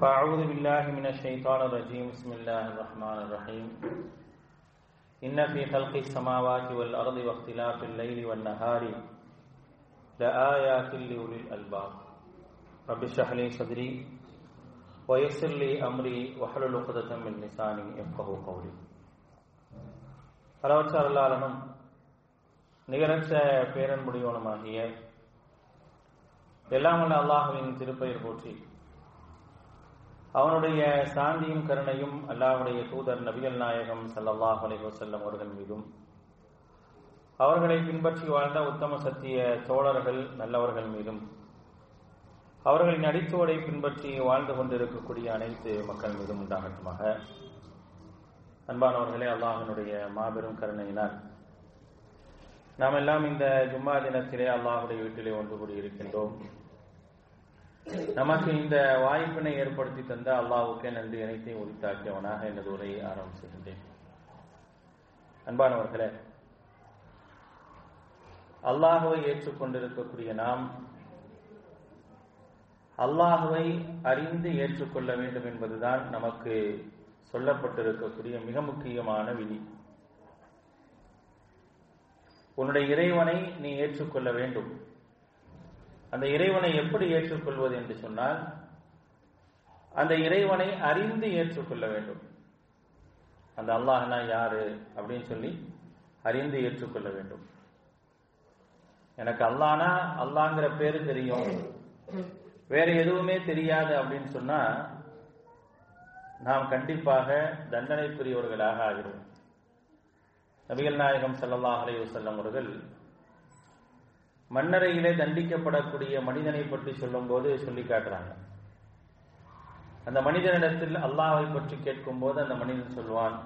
فأعوذ بالله من الشيطان الرجيم بسم الله الرحمن الرحيم إن في خلق السماوات والأرض واختلاف الليل والنهار لآيات لأولي الألباب رب اشرح لي صدري ويسر لي أمري واحلل عقدة من لساني يفقهوا قولي அளவற்ற அல்லாளனும் நிகரற்ற பேரன்புடையவனுமாகிய எல்லாம் வல்ல அல்லாஹுவின் திருப்பெயர் போற்றி அவனுடைய சாந்தியும் கருணையும் அல்லாவுடைய தூதர் நபிகள் நாயகம் சல்லாஹ் அலைஹி வஸல்லம் அவர்கள் மீதும் அவர்களை பின்பற்றி வாழ்ந்த உத்தம சத்திய தோழர்கள் நல்லவர்கள் மீதும் அவர்களின் அடித்தோடை பின்பற்றி வாழ்ந்து கொண்டிருக்கக்கூடிய அனைத்து மக்கள் மீதும் உண்டாகட்டுமாக. அன்பானவர்களே அல்லாஹனுடைய மாபெரும் கருணையினால் நாம் எல்லாம் இந்த ஜும்மா தினத்திலே அல்லாஹுடைய வீட்டிலே ஒன்று கூடியிருக்கின்றோம். நமக்கு இந்த வாய்ப்பினை ஏற்படுத்தி தந்த அல்லாவுக்கு நன்றி. அனைத்தையும் உரித்தாக்கியவனாக எனது உரையை ஆரம்பிச்சுகின்றேன் அன்பானவர்களே அல்லாஹுவை ஏற்றுக்கொண்டிருக்கக்கூடிய நாம் அல்லாஹுவை அறிந்து ஏற்றுக்கொள்ள வேண்டும் என்பதுதான் நமக்கு சொல்லப்பட்டிருக்கக்கூடிய மிக முக்கியமான விதி. உன்னுடைய இறைவனை நீ ஏற்றுக்கொள்ள வேண்டும். அந்த இறைவனை எப்படி ஏற்றுக்கொள்வது என்று சொன்னால் அந்த இறைவனை அறிந்து ஏற்றுக்கொள்ள வேண்டும். அந்த அல்லாஹ்னா யாரு அப்படின்னு சொல்லி அறிந்து ஏற்றுக்கொள்ள வேண்டும். எனக்கு அல்லானா அல்லாங்கிற பேரு தெரியும். வேற எதுவுமே தெரியாது அப்படின்னு சொன்னா நாம் கண்டிப்பாக தண்டனைக்குரியவர்களாக ஆகிறோம் நபிகள் நாயகம் சல்லாஹ் அலைய அவர்கள் மன்னரையிலே தண்டிக்கப்படக்கூடிய மனிதனை பற்றி சொல்லும் போது சொல்லி காட்டுறாங்க. அந்த மனிதனிடத்தில் அல்லாவை பற்றி கேட்கும் போது அந்த மனிதன் சொல்வான்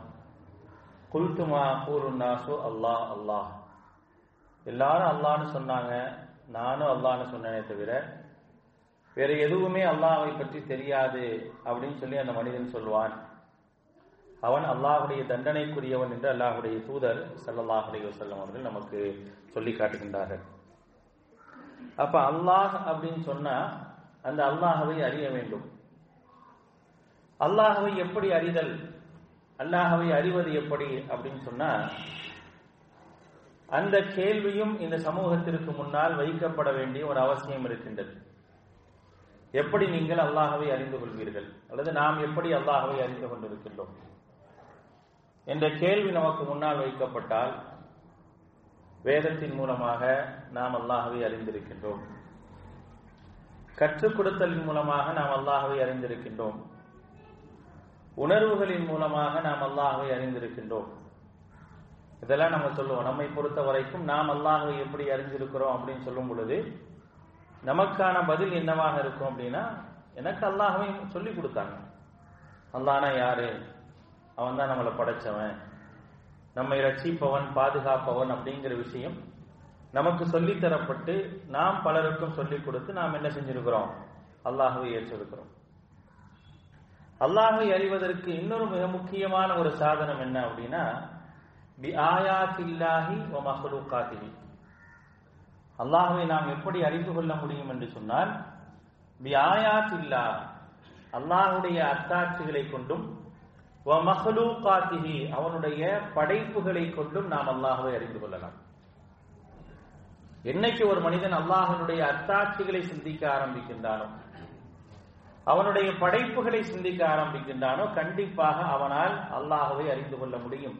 குல்துமா கூறுநாசு அல்லாஹ் அல்லாஹ். எல்லாரும் அல்லான்னு சொன்னாங்க. நானும் அல்லான்னு சொன்னேனே தவிர வேற எதுவுமே அல்லாவை பற்றி தெரியாது அப்படின்னு சொல்லி அந்த மனிதன் சொல்வான். அவன் அல்லாஹுடைய தண்டனைக்குரியவன் என்று அல்லாஹுடைய தூதர் சல்லாஹ் அலி அவர்கள் நமக்கு சொல்லி காட்டுகின்றார்கள். அப்ப அல்லாஹ் அப்படின்னு சொன்னா அந்த அல்லாஹவை அறிய வேண்டும். அல்லாஹவை எப்படி அறிதல்? அல்லாஹவை அறிவது எப்படி அப்படின்னு சொன்னா அந்த கேள்வியும் இந்த சமூகத்திற்கு முன்னால் வைக்கப்பட வேண்டிய ஒரு அவசியம் இருக்கின்றது. எப்படி நீங்கள் அல்லாஹவை அறிந்து கொள்வீர்கள்? அல்லது நாம் எப்படி அல்லாஹவை அறிந்து கொண்டிருக்கின்றோம்? என்ற கேள்வி நமக்கு முன்னால் வைக்கப்பட்டால் வேதத்தின் மூலமாக நாம் அல்லாஹவை அறிந்திருக்கின்றோம். கற்றுக் கொடுத்தலின் மூலமாக நாம் அல்லாஹவை அறிந்திருக்கின்றோம். உணர்வுகளின் மூலமாக நாம் அல்லாஹவை அறிந்திருக்கின்றோம். இதெல்லாம் நம்ம சொல்லுவோம். நம்மை பொறுத்த வரைக்கும் நாம் அல்லாஹவை எப்படி அறிஞ்சிருக்கிறோம் அப்படின்னு சொல்லும் பொழுது நமக்கான பதில் என்னவாக இருக்கும் அப்படின்னா எனக்கு அல்லாஹவை சொல்லி கொடுத்தாங்க. அல்லானா யாரு? அவன் தான் நம்மளை படைச்சவன். நம்மை ரட்சிப்பவன் பாதுகாப்பவன் அப்படிங்கிற விஷயம் நமக்கு சொல்லித்தரப்பட்டு நாம் பலருக்கும் சொல்லிக் கொடுத்து நாம் என்ன செஞ்சிருக்கிறோம்? அல்லாஹுவை ஏற்றிருக்கிறோம். அல்லாஹை அறிவதற்கு இன்னொரு மிக முக்கியமான ஒரு சாதனம் என்ன அப்படின்னா பி ஆயாத்தில்லாஹி ஒ மஹலூகாத்திஹி. அல்லாஹுவை நாம் எப்படி அறிந்து கொள்ள முடியும் என்று சொன்னால் பி ஆயாத்தில்லா அல்லாஹுடைய அத்தாட்சிகளை கொண்டும் மஹலூகாத்திஹி அவனுடைய படைப்புகளை கொண்டும் நாம் அல்லாஹுவை அறிந்து கொள்ளலாம். என்னைக்கு ஒரு மனிதன் அல்லாஹனுடைய அத்தாட்சிகளை சிந்திக்க ஆரம்பிக்கின்றானோ அவனுடைய படைப்புகளை சிந்திக்க ஆரம்பிக்கின்றானோ கண்டிப்பாக அவனால் அல்லாஹுவை அறிந்து கொள்ள முடியும்.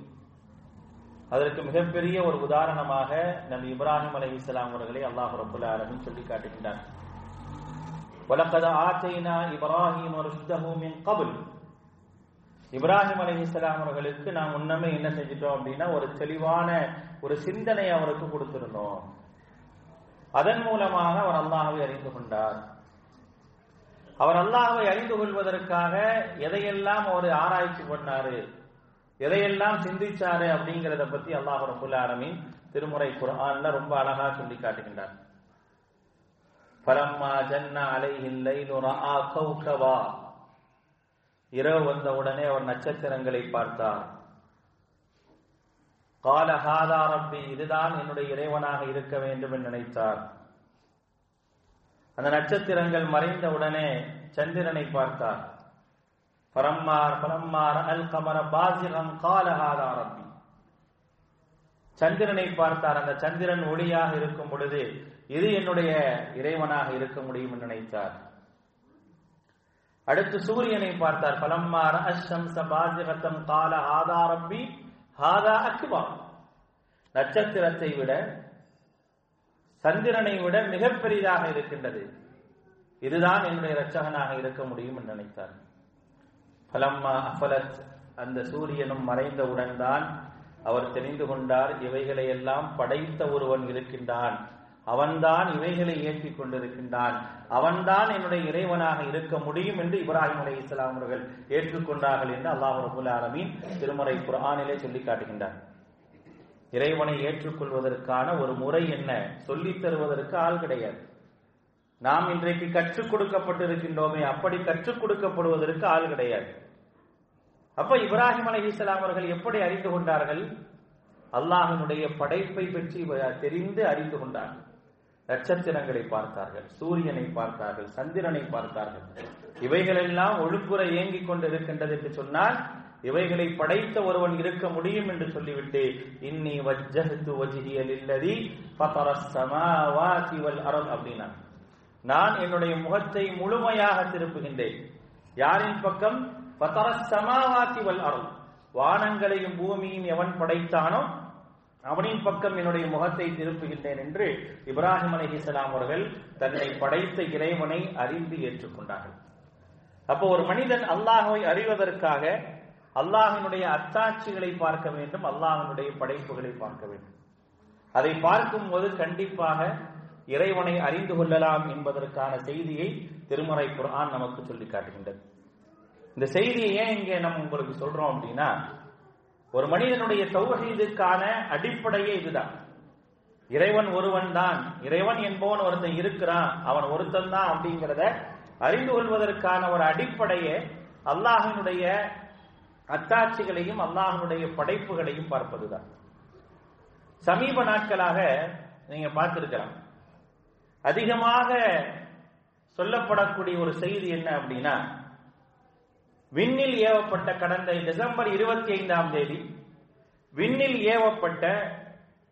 அதற்கு மிகப்பெரிய ஒரு உதாரணமாக நபி இப்ராஹிம் அலி இஸ்லாம் அவர்களை அல்லாஹ் ரபுல்ல ஆலமின் சொல்லி காட்டுகின்றார் வலக்கத ஆச்சைனா இப்ராஹிம் மின் கபுல் இப்ராஹிம் அலி இஸ்லாம் அவர்களுக்கு நாம் முன்னமே என்ன செஞ்சிட்டோம் அப்படின்னா ஒரு தெளிவான ஒரு சிந்தனை அவருக்கு கொடுத்திருந்தோம். அதன் மூலமாக அவர் அல்லாஹாவை அறிந்து கொண்டார். அவர் அல்லாஹாவை அறிந்து கொள்வதற்காக எதையெல்லாம் அவர் ஆராய்ச்சி பண்ணாரு எதையெல்லாம் சிந்திச்சாரு அப்படிங்கறத பத்தி அல்லாஹ் ரபுல் ஆலமின் திருமுறை குரான்ல ரொம்ப அழகா சொல்லி காட்டுகின்றார். பரம்மா ஜன்ன அலை இல்லை இரவு வந்தவுடனே அவர் நட்சத்திரங்களை பார்த்தார். கால ஹாதா ரப்பி இதுதான் என்னுடைய இறைவனாக இருக்க வேண்டும் என்று நினைத்தார். அந்த நட்சத்திரங்கள் மறைந்த உடனே சந்திரனை பார்த்தார். பரம்மார் பரம்மார் அல் கமர பாசிரம் கால ஹாதா ரப்பி. சந்திரனை பார்த்தார். அந்த சந்திரன் ஒளியாக இருக்கும் பொழுது இது என்னுடைய இறைவனாக இருக்க முடியும் என்று நினைத்தார். அடுத்து சூரியனை பார்த்தார். பலம்மார அஷம் சபாஜகத்தம் கால ஆதாரம்பி ரப்பி ஹாதா அக்பா நட்சத்திரத்தை விட சந்திரனை விட மிக பெரிதாக இருக்கின்றது. இதுதான் என்னுடைய இரட்சகனாக இருக்க முடியும் என்று நினைத்தார். பலம்மா அஃபலத் அந்த சூரியனும் மறைந்தவுடன் தான் அவர் தெரிந்து கொண்டார் இவைகளை எல்லாம் படைத்த ஒருவன் இருக்கின்றான். அவன்தான் இவைகளை ஏற்றிக் கொண்டிருக்கின்றான். அவன்தான் என்னுடைய இறைவனாக இருக்க முடியும் என்று இப்ராஹிம் அலி இஸ்லாம் அவர்கள் ஏற்றுக்கொண்டார்கள் என்று அல்லாஹ் ரபுல் ஆலமீன் திருமறை குரானிலே சொல்லி காட்டுகின்றார். இறைவனை ஏற்றுக்கொள்வதற்கான ஒரு முறை என்ன? சொல்லித் தருவதற்கு ஆள் கிடையாது. நாம் இன்றைக்கு கற்றுக் கொடுக்கப்பட்டிருக்கின்றோமே அப்படி கற்றுக் கொடுக்கப்படுவதற்கு ஆள் கிடையாது. அப்ப இப்ராஹிம் அலி இஸ்லாம் அவர்கள் எப்படி அறிந்து கொண்டார்கள்? அல்லாஹினுடைய படைப்பை பற்றி தெரிந்து அறிந்து கொண்டார்கள். நட்சத்திரங்களை பார்த்தார்கள் சூரியனை பார்த்தார்கள் சந்திரனை பார்த்தார்கள். இவைகளெல்லாம் ஒழுங்குற இயங்கிக் கொண்டிருக்கின்றது என்று சொன்னால் இவைகளை படைத்த ஒருவன் இருக்க முடியும் என்று சொல்லிவிட்டு இன்னி வஜ்ஜஹத்து வஜ்ஹியல் இல்லதி ஃபதரஸ் ஸமாவாதி வல் அர்த் அப்படினா நான் என்னுடைய முகத்தை முழுமையாக திருப்புகின்றேன். யாரின் பக்கம்? ஃபதரஸ் சமாவாசிவல் வல் அர்த் வானங்களையும் பூமியும் எவன் படைத்தானோ அவனின் பக்கம் என்னுடைய முகத்தை திருப்புகின்றேன் என்று இப்ராஹிம் அலிஹிஸ்லாம் அவர்கள் தன்னை படைத்த இறைவனை அறிந்து ஏற்றுக்கொண்டார்கள். அப்போ ஒரு மனிதன் அல்லாஹை அறிவதற்காக அல்லாஹினுடைய அத்தாட்சிகளை பார்க்க வேண்டும் அல்லாஹினுடைய படைப்புகளை பார்க்க வேண்டும். அதை பார்க்கும் போது கண்டிப்பாக இறைவனை அறிந்து கொள்ளலாம் என்பதற்கான செய்தியை திருமறை குரான் நமக்கு சொல்லி காட்டுகின்றது. இந்த செய்தியை ஏன் இங்கே நம்ம உங்களுக்கு சொல்றோம் அப்படின்னா ஒரு மனிதனுடைய தௌஹீதுக்கான அடிப்படையே இதுதான். இறைவன் ஒருவன் தான். இறைவன் என்பவன் ஒருத்தன் இருக்கிறான். அவன் ஒருத்தன் தான் அப்படிங்கிறத அறிந்து கொள்வதற்கான ஒரு அடிப்படையே அல்லாஹினுடைய அத்தாட்சிகளையும் அல்லாஹனுடைய படைப்புகளையும் பார்ப்பதுதான். சமீப நாட்களாக நீங்க பார்த்திருக்கலாம். அதிகமாக சொல்லப்படக்கூடிய ஒரு செய்தி என்ன அப்படின்னா விண்ணில் ஏவப்பட்ட கடந்த டிசம்பர் இருபத்தி ஐந்தாம் தேதி விண்ணில் ஏவப்பட்ட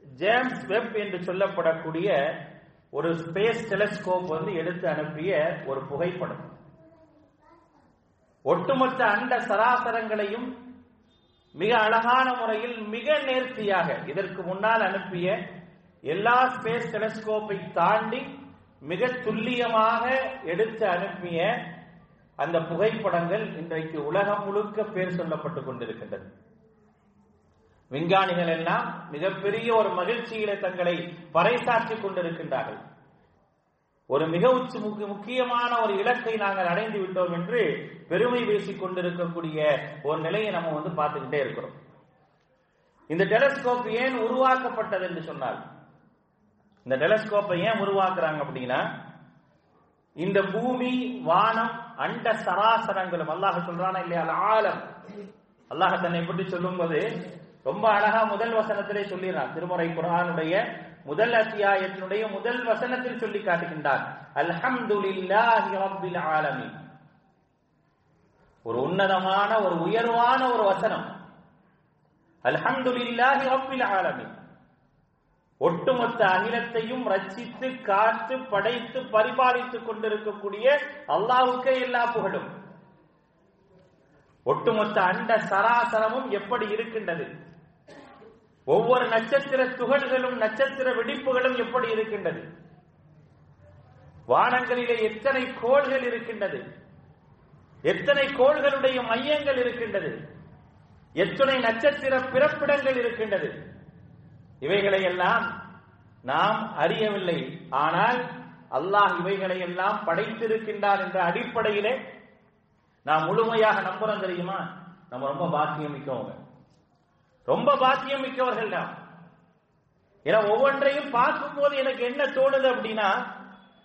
ஜேம்ஸ் வெப் என்று சொல்லப்படக்கூடிய ஒரு ஸ்பேஸ் டெலஸ்கோப் வந்து எடுத்து அனுப்பிய ஒரு புகைப்படம். ஒட்டுமொத்த அண்ட சராசரங்களையும் மிக அழகான முறையில் மிக நேர்த்தியாக இதற்கு முன்னால் அனுப்பிய எல்லா ஸ்பேஸ் டெலஸ்கோப்பை தாண்டி மிக துல்லியமாக எடுத்து அனுப்பிய அந்த புகைப்படங்கள் இன்றைக்கு உலகம் முழுக்க பேர் சொல்லப்பட்டுக் கொண்டிருக்கின்றது. விஞ்ஞானிகள் எல்லாம் மிகப்பெரிய ஒரு மகிழ்ச்சியில தங்களை பறைசாற்றிக் கொண்டிருக்கின்றார்கள். ஒரு மிக உச்சி முக்கியமான ஒரு இலக்கை நாங்கள் அடைந்து விட்டோம் என்று பெருமை பேசிக் கொண்டிருக்கக்கூடிய ஒரு நிலையை நம்ம வந்து பார்த்துக்கிட்டே இருக்கிறோம். இந்த டெலஸ்கோப் ஏன் உருவாக்கப்பட்டது என்று சொன்னால் இந்த டெலஸ்கோப்பை ஏன் உருவாக்குறாங்க அப்படின்னா இந்த பூமி வானம் அண்ட சராசரங்களும் அல்லாஹ் சொல்றானா இல்லையா? ஆலம் அல்லாஹ் தன்னை பற்றி சொல்லும்போது ரொம்ப அழகா முதல் வசனத்திலே சொல்லிடுறான். திருமுறை குரானுடைய முதல் அத்தியாயத்தினுடைய முதல் வசனத்தில் சொல்லி காட்டுகின்றார். அல்ஹம்துலில்லாஹி ரப்பில் ஆலமீன். ஒரு உன்னதமான ஒரு உயர்வான ஒரு வசனம். அல்ஹம்துலில்லாஹி ரப்பில் ஆலமீன். ஒட்டுமொத்த அகிலத்தையும் ரச்சித்து காத்து படைத்து பரிபாலித்துக் கொண்டிருக்கக்கூடிய அல்லாவுக்கே எல்லா புகழும். ஒட்டுமொத்த அண்ட சராசரமும் எப்படி இருக்கின்றது? ஒவ்வொரு நட்சத்திர துகள்களும் நட்சத்திர வெடிப்புகளும் எப்படி இருக்கின்றது? வானங்களிலே எத்தனை கோள்கள் இருக்கின்றது? எத்தனை கோள்களுடைய மையங்கள் இருக்கின்றது? எத்தனை நட்சத்திர பிறப்பிடங்கள் இருக்கின்றது? இவைகளை எல்லாம் நாம் அறியவில்லை. ஆனால் அல்லாஹ் இவைகளை எல்லாம் படைத்திருக்கின்றார் என்ற அடிப்படையிலே நாம் முழுமையாக நம்புறோம் தெரியுமா? நம்ம ரொம்ப பாக்கியம் மிக்கவங்க ரொம்ப பாக்கியம் மிக்கவர்கள் தான் ஏன்னா ஒவ்வொன்றையும் பார்க்கும்போது எனக்கு என்ன தோணுது அப்படின்னா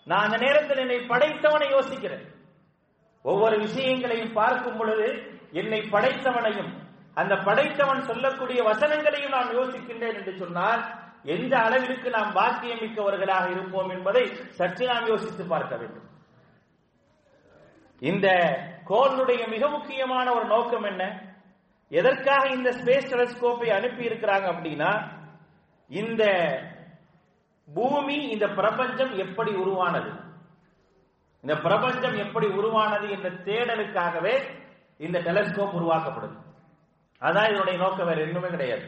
நான் அந்த நேரத்தில் என்னை படைத்தவனை யோசிக்கிறேன். ஒவ்வொரு விஷயங்களையும் பார்க்கும் பொழுது என்னை படைத்தவனையும் அந்த படைத்தவன் சொல்லக்கூடிய வசனங்களையும் நான் யோசிக்கின்றேன் என்று சொன்னால் எந்த அளவிற்கு நாம் பாக்கியமிக்கவர்களாக இருப்போம் என்பதை சற்று நாம் யோசித்து பார்க்க வேண்டும். இந்த கோளுடைய மிக முக்கியமான ஒரு நோக்கம் என்ன? எதற்காக இந்த ஸ்பேஸ் டெலஸ்கோப்பை அனுப்பி இருக்கிறாங்க அப்படின்னா இந்த பூமி இந்த பிரபஞ்சம் எப்படி உருவானது? இந்த பிரபஞ்சம் எப்படி உருவானது என்ற தேடலுக்காகவே இந்த டெலஸ்கோப் உருவாக்கப்படுது. அதான் இதனுடைய நோக்கம் வேற இன்னுமே கிடையாது.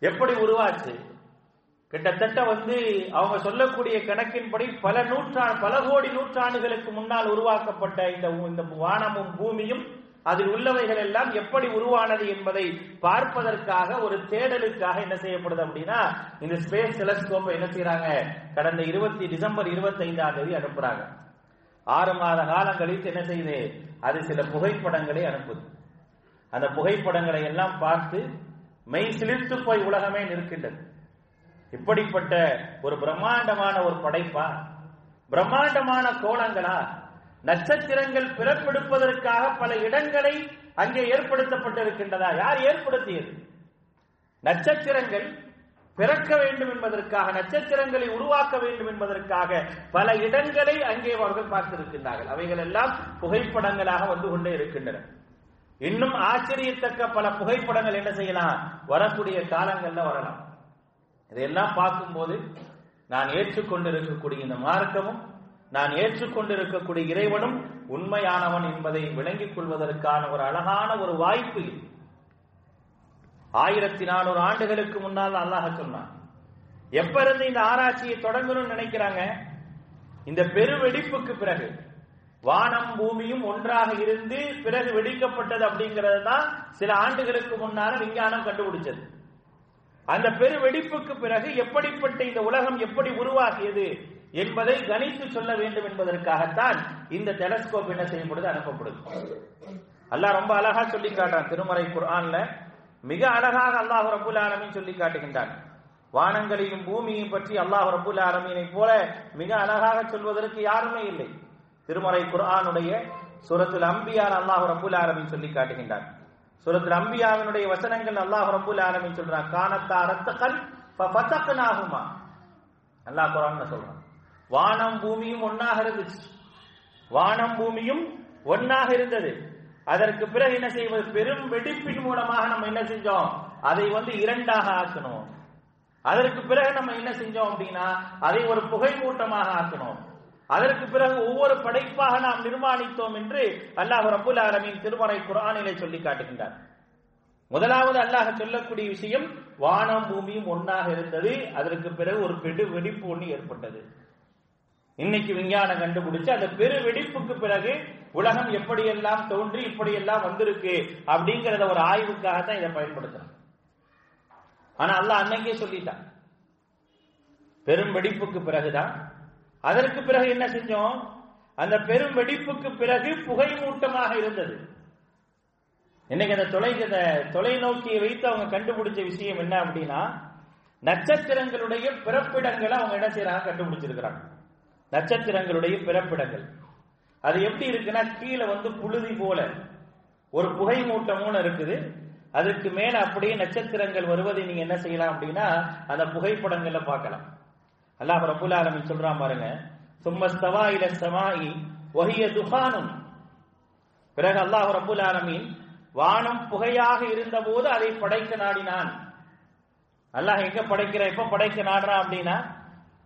எப்படி உருவாச்சு? கிட்டத்தட்ட வந்து அவங்க சொல்லக்கூடிய கணக்கின்படி பல நூற்றாண்டு பல கோடி நூற்றாண்டுகளுக்கு முன்னால் உருவாக்கப்பட்ட இந்த இந்த வானமும் பூமியும் அதில் உள்ளவைகள் எல்லாம் எப்படி உருவானது என்பதை பார்ப்பதற்காக ஒரு தேடலுக்காக என்ன செய்யப்படுது அப்படின்னா இந்த ஸ்பேஸ் டெலஸ்கோப்பை என்ன செய்யறாங்க கடந்த இருபத்தி டிசம்பர் இருபத்தி ஐந்தாம் தேதி அனுப்புறாங்க. ஆறு மாத காலம் கழித்து என்ன செய்யுது? அது சில புகைப்படங்களை அனுப்புது. அந்த புகைப்படங்களை எல்லாம் பார்த்து மெய் சிலிர்த்து போய் உலகமே நிற்கின்றது. இப்படிப்பட்ட ஒரு பிரம்மாண்டமான ஒரு படைப்பா? பிரம்மாண்டமான கோலங்களா? நட்சத்திரங்கள் பிறப்பெடுப்பதற்காக பல இடங்களை அங்கே ஏற்படுத்தப்பட்டிருக்கின்றதா? யார் ஏற்படுத்தியது? நட்சத்திரங்கள் பிறக்க வேண்டும் என்பதற்காக நட்சத்திரங்களை உருவாக்க வேண்டும் என்பதற்காக பல இடங்களை அங்கே அவர்கள் பார்த்திருக்கின்றார்கள். அவைகள் எல்லாம் புகைப்படங்களாக வந்து கொண்டே இருக்கின்றன. இன்னும் ஆச்சரியத்தக்க பல புகைப்படங்கள் என்ன செய்யலாம்? வரக்கூடிய காலங்கள்ல வரலாம். இதையெல்லாம் பார்க்கும்போது நான் ஏற்றுக்கொண்டிருக்கக்கூடிய இந்த மார்க்கமும் நான் ஏற்றுக்கொண்டிருக்கக்கூடிய இறைவனும் உண்மையானவன் என்பதை விளங்கிக் கொள்வதற்கான ஒரு அழகான ஒரு வாய்ப்பு இது. ஆயிரத்தி நானூறு ஆண்டுகளுக்கு முன்னால் அல்லாஹ் சொன்னான். எப்ப இருந்து இந்த ஆராய்ச்சியை தொடங்கணும்னு நினைக்கிறாங்க? இந்த பெருவெடிப்புக்கு பிறகு. வானம் பூமியும் ஒன்றாக இருந்து பிறகு வெடிக்கப்பட்டது அப்படிங்கிறது தான் சில ஆண்டுகளுக்கு முன்னால விஞ்ஞானம் கண்டுபிடிச்சது. அந்த பெருவெடிப்புக்கு பிறகு எப்படிப்பட்ட இந்த உலகம் எப்படி உருவாகியது என்பதை கணித்து சொல்ல வேண்டும் என்பதற்காகத்தான் இந்த டெலஸ்கோப் என்ன செய்யப்படுது அனுப்பப்படுது. அல்லாஹ் ரொம்ப அழகா சொல்லி காட்டுறான். திருமறை குரான்ல மிக அழகாக அல்லாஹ் ரபுல் ஆலமின் சொல்லி காட்டுகின்றான். வானங்களையும் பூமியையும் பற்றி அல்லாஹ் ரபுல் ஆலமீனை போல மிக அழகாக சொல்வதற்கு யாருமே இல்லை. திருமறை குர்ஆனுடைய சுரத்தில் அம்பியார் அல்லாஹ் ரபுல் ஆலமின் சொல்லி காட்டுகின்றார். சுரத்தில் அம்பியாவினுடைய வசனங்கள் அல்லாஹ் ரபுல் ஆலமின் சொல்றான் காணத்தா ரத்தகன் பத்தக்கனாகுமா அல்லாஹ் குரான் சொல்றான் வானம் பூமியும் ஒன்னாக இருந்துச்சு. வானம் பூமியும் ஒன்னாக இருந்தது. அதற்கு பிறகு என்ன செய்வது? பெரும் வெடிப்பின் மூலமாக நம்ம என்ன செஞ்சோம்? அதை வந்து இரண்டாக ஆக்கணும். அதற்கு பிறகு நம்ம என்ன செஞ்சோம் அப்படின்னா அதை ஒரு புகை மூட்டமாக ஆக்கணும். அதற்கு பிறகு ஒவ்வொரு படைப்பாக நாம் நிர்மாணித்தோம் என்று அல்லாஹ் ரபுல் ஆலமின் திருமறை குரானிலே சொல்லி காட்டுகின்றார். முதலாவது அல்லாஹ் சொல்லக்கூடிய விஷயம் வானம் பூமியும் ஒன்றாக இருந்தது அதற்கு பிறகு ஒரு பெரு வெடிப்பு ஒன்று ஏற்பட்டது. இன்னைக்கு விஞ்ஞானம் கண்டுபிடிச்சு அந்த பெரு வெடிப்புக்கு பிறகு உலகம் எப்படியெல்லாம் தோன்றி இப்படியெல்லாம் வந்திருக்கு அப்படிங்கறத ஒரு ஆய்வுக்காக தான் இதை பயன்படுத்துறான். ஆனா அல்லாஹ் அன்னைக்கே சொல்லிட்டான். பெரும் வெடிப்புக்கு பிறகுதான் அதற்கு பிறகு என்ன செஞ்சோம்? அந்த பெரும் வெடிப்புக்கு பிறகு புகை மூட்டமாக இருந்தது. இன்னைக்கு அந்த தொலை தொலைநோக்கியை வைத்து அவங்க கண்டுபிடிச்ச விஷயம் என்ன அப்படின்னா நட்சத்திரங்களுடைய பிறப்பிடங்களை அவங்க என்ன செய்யறாங்க? கண்டுபிடிச்சிருக்கிறாங்க. நட்சத்திரங்களுடைய பிறப்பிடங்கள். அது எப்படி இருக்குன்னா கீழே வந்து புழுதி போல. ஒரு புகை மூட்டமும் இருக்குது. அதுக்கு மேல அப்படியே நட்சத்திரங்கள் வருவதை நீங்க என்ன செய்யலாம் அப்படின்னா அந்த புகைப்படங்கள்ல பார்க்கலாம். அல்லாஹ் ரபுல் ஆலமின் சொல்றான் பாருங்க சும்மஸ்தவா இல சமாயி ஒகிய துஹானும் பிறகு அல்லாஹ் ரபுல் ஆலமின் வானம் புகையாக இருந்த போது அதை படைக்க நாடினான். அல்லாஹ் எங்க படைக்கிற எப்ப படைக்க நாடுறான் அப்படின்னா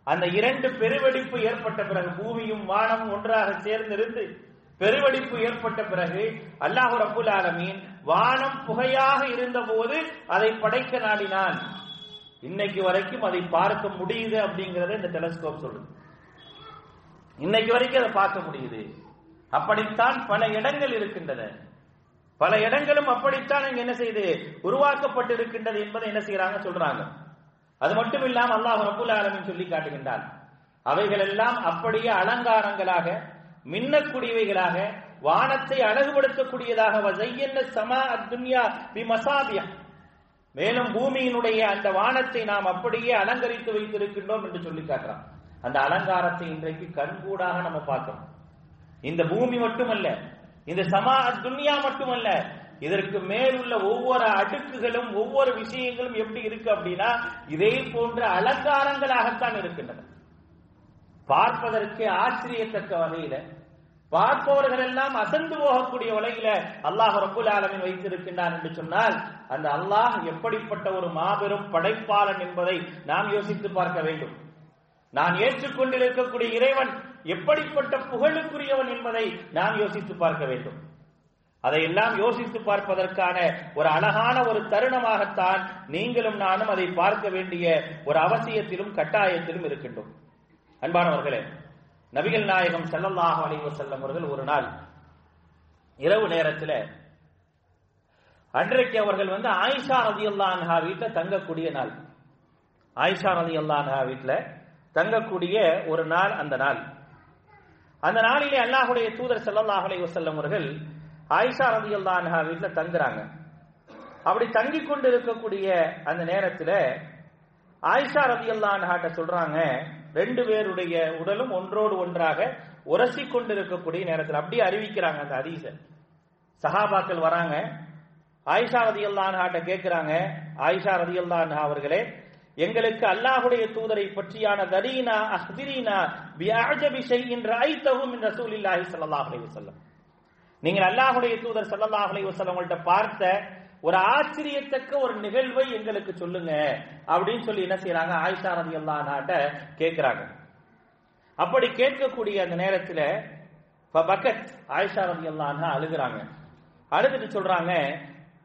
அந்த இரண்டு பெருவெடிப்பு ஏற்பட்ட பிறகு பூமியும் வானமும் ஒன்றாக சேர்ந்திருந்து பெருவெடிப்பு ஏற்பட்ட பிறகு அல்லாஹு ரபுல் ஆலமீன் வானம் புகையாக இருந்த போது அதை படைக்க நாடினான். இன்னைக்கு வரைக்கும் அதை பார்க்க முடியுது அப்படிங்கறத இந்த டெலஸ்கோப் சொல்லுது. இன்னைக்கு வரைக்கும் அதை பார்க்க முடியுது. அப்படித்தான் பல இடங்கள் இருக்கின்றன. பல இடங்களும் அப்படித்தான் இங்க என்ன செய்து உருவாக்கப்பட்டு இருக்கின்றது என்பதை என்ன செய்யறாங்க சொல்றாங்க. அது மட்டும் இல்லாம அல்லாஹ் ரபுல் ஆலமின் சொல்லி காட்டுகின்றான். அவைகள் எல்லாம் அப்படியே அலங்காரங்களாக மின்னக்கூடியவைகளாக வானத்தை அழகுபடுத்தக்கூடியதாக வசையன்ன சமா துன்யா பி மசாபியா மேலும் பூமியினுடைய அந்த வானத்தை நாம் அப்படியே அலங்கரித்து வைத்திருக்கின்றோம் என்று சொல்லி காட்டுறான். அந்த அலங்காரத்தை இன்றைக்கு கண்கூடாக நம்ம பார்க்கிறோம். இந்த பூமி மட்டுமல்ல இந்த சமா துன்யா மட்டுமல்ல இதற்கு மேலுள்ள ஒவ்வொரு அடுக்குகளும் ஒவ்வொரு விஷயங்களும் எப்படி இருக்கு அப்படின்னா இதே போன்ற அலங்காரங்களாகத்தான் இருக்கின்றன. பார்ப்பதற்கு ஆச்சரியத்தக்க வகையில பார்ப்பவர்கள் எல்லாம் அசந்து போகக்கூடிய உலகில அல்லாஹ் ரபுல் ஆலமின் வைத்திருக்கின்றான் என்று சொன்னால் அந்த அல்லாஹ் எப்படிப்பட்ட ஒரு மாபெரும் படைப்பாளன் என்பதை நாம் யோசித்து பார்க்க வேண்டும். நான் ஏற்றுக்கொண்டிருக்கக்கூடிய இறைவன் எப்படிப்பட்ட புகழுக்குரியவன் என்பதை நாம் யோசித்து பார்க்க வேண்டும். அதையெல்லாம் யோசித்து பார்ப்பதற்கான ஒரு அழகான ஒரு தருணமாகத்தான் நீங்களும் நானும் அதை பார்க்க வேண்டிய ஒரு அவசியத்திலும் கட்டாயத்திலும் இருக்கின்றோம். அன்பானவர்களே நபிகள் நாயகம் செல்லல்லாக அலைவ செல்லும் அவர்கள் ஒரு நாள் இரவு நேரத்தில் அன்றைக்கு அவர்கள் வந்து ஆயிஷா ரதி அல்லான்ஹா வீட்டில் தங்கக்கூடிய நாள். ஆயிஷா ரதி அல்லான்ஹா வீட்டில் தங்கக்கூடிய ஒரு நாள் அந்த நாள். அந்த நாளிலே அல்லாஹுடைய தூதர் செல்லல்லாஹ் அலைவ செல்லும் அவர்கள் ஆயிஷா ரதி அல்லான்ஹா வீட்டில் தங்குறாங்க. அப்படி தங்கி கொண்டு இருக்கக்கூடிய அந்த நேரத்தில் ஆயிஷா ரதி அல்லான்ஹாட்ட சொல்றாங்க ரெண்டு பேருடைய உடலும் ஒன்றோடு ஒன்றாக உரசி கொண்டிருக்கக்கூடிய நேரத்தில் அப்படியே அறிவிக்கிறாங்க அந்த ஹதீஸ. சஹாபாக்கள் வராங்க. ஆயிஷா ரதியல்லான்ஹாட்ட கேட்கிறாங்க ஆயிஷா ரதியல்லான்ஹா அவர்களே எங்களுக்கு அல்லாஹுடைய தூதரை பற்றியான தரீனா அஹ்திரீனா பிஅஜபி ஷைஇன் ரஐதஹு மின் ரசூலில்லாஹி ஸல்லல்லாஹு அலைஹி வஸல்லம். நீங்கள் அல்லாஹுடைய தூதர் ஸல்லல்லாஹு அலைஹி வஸல்லம் பார்த்த ஒரு ஆச்சரியத்தக்க ஒரு நிகழ்வை எங்களுக்கு சொல்லுங்க அப்படின்னு சொல்லி என்ன செய்யறாங்க? ஆயிஷா ரதி அல்லாஹாட்ட கேட்கிறாங்க. அப்படி கேட்கக்கூடிய அந்த நேரத்தில் பக்கத் ஆயிஷா ரதி அல்லாஹா அழுகிறாங்க. அழுதுட்டு சொல்றாங்க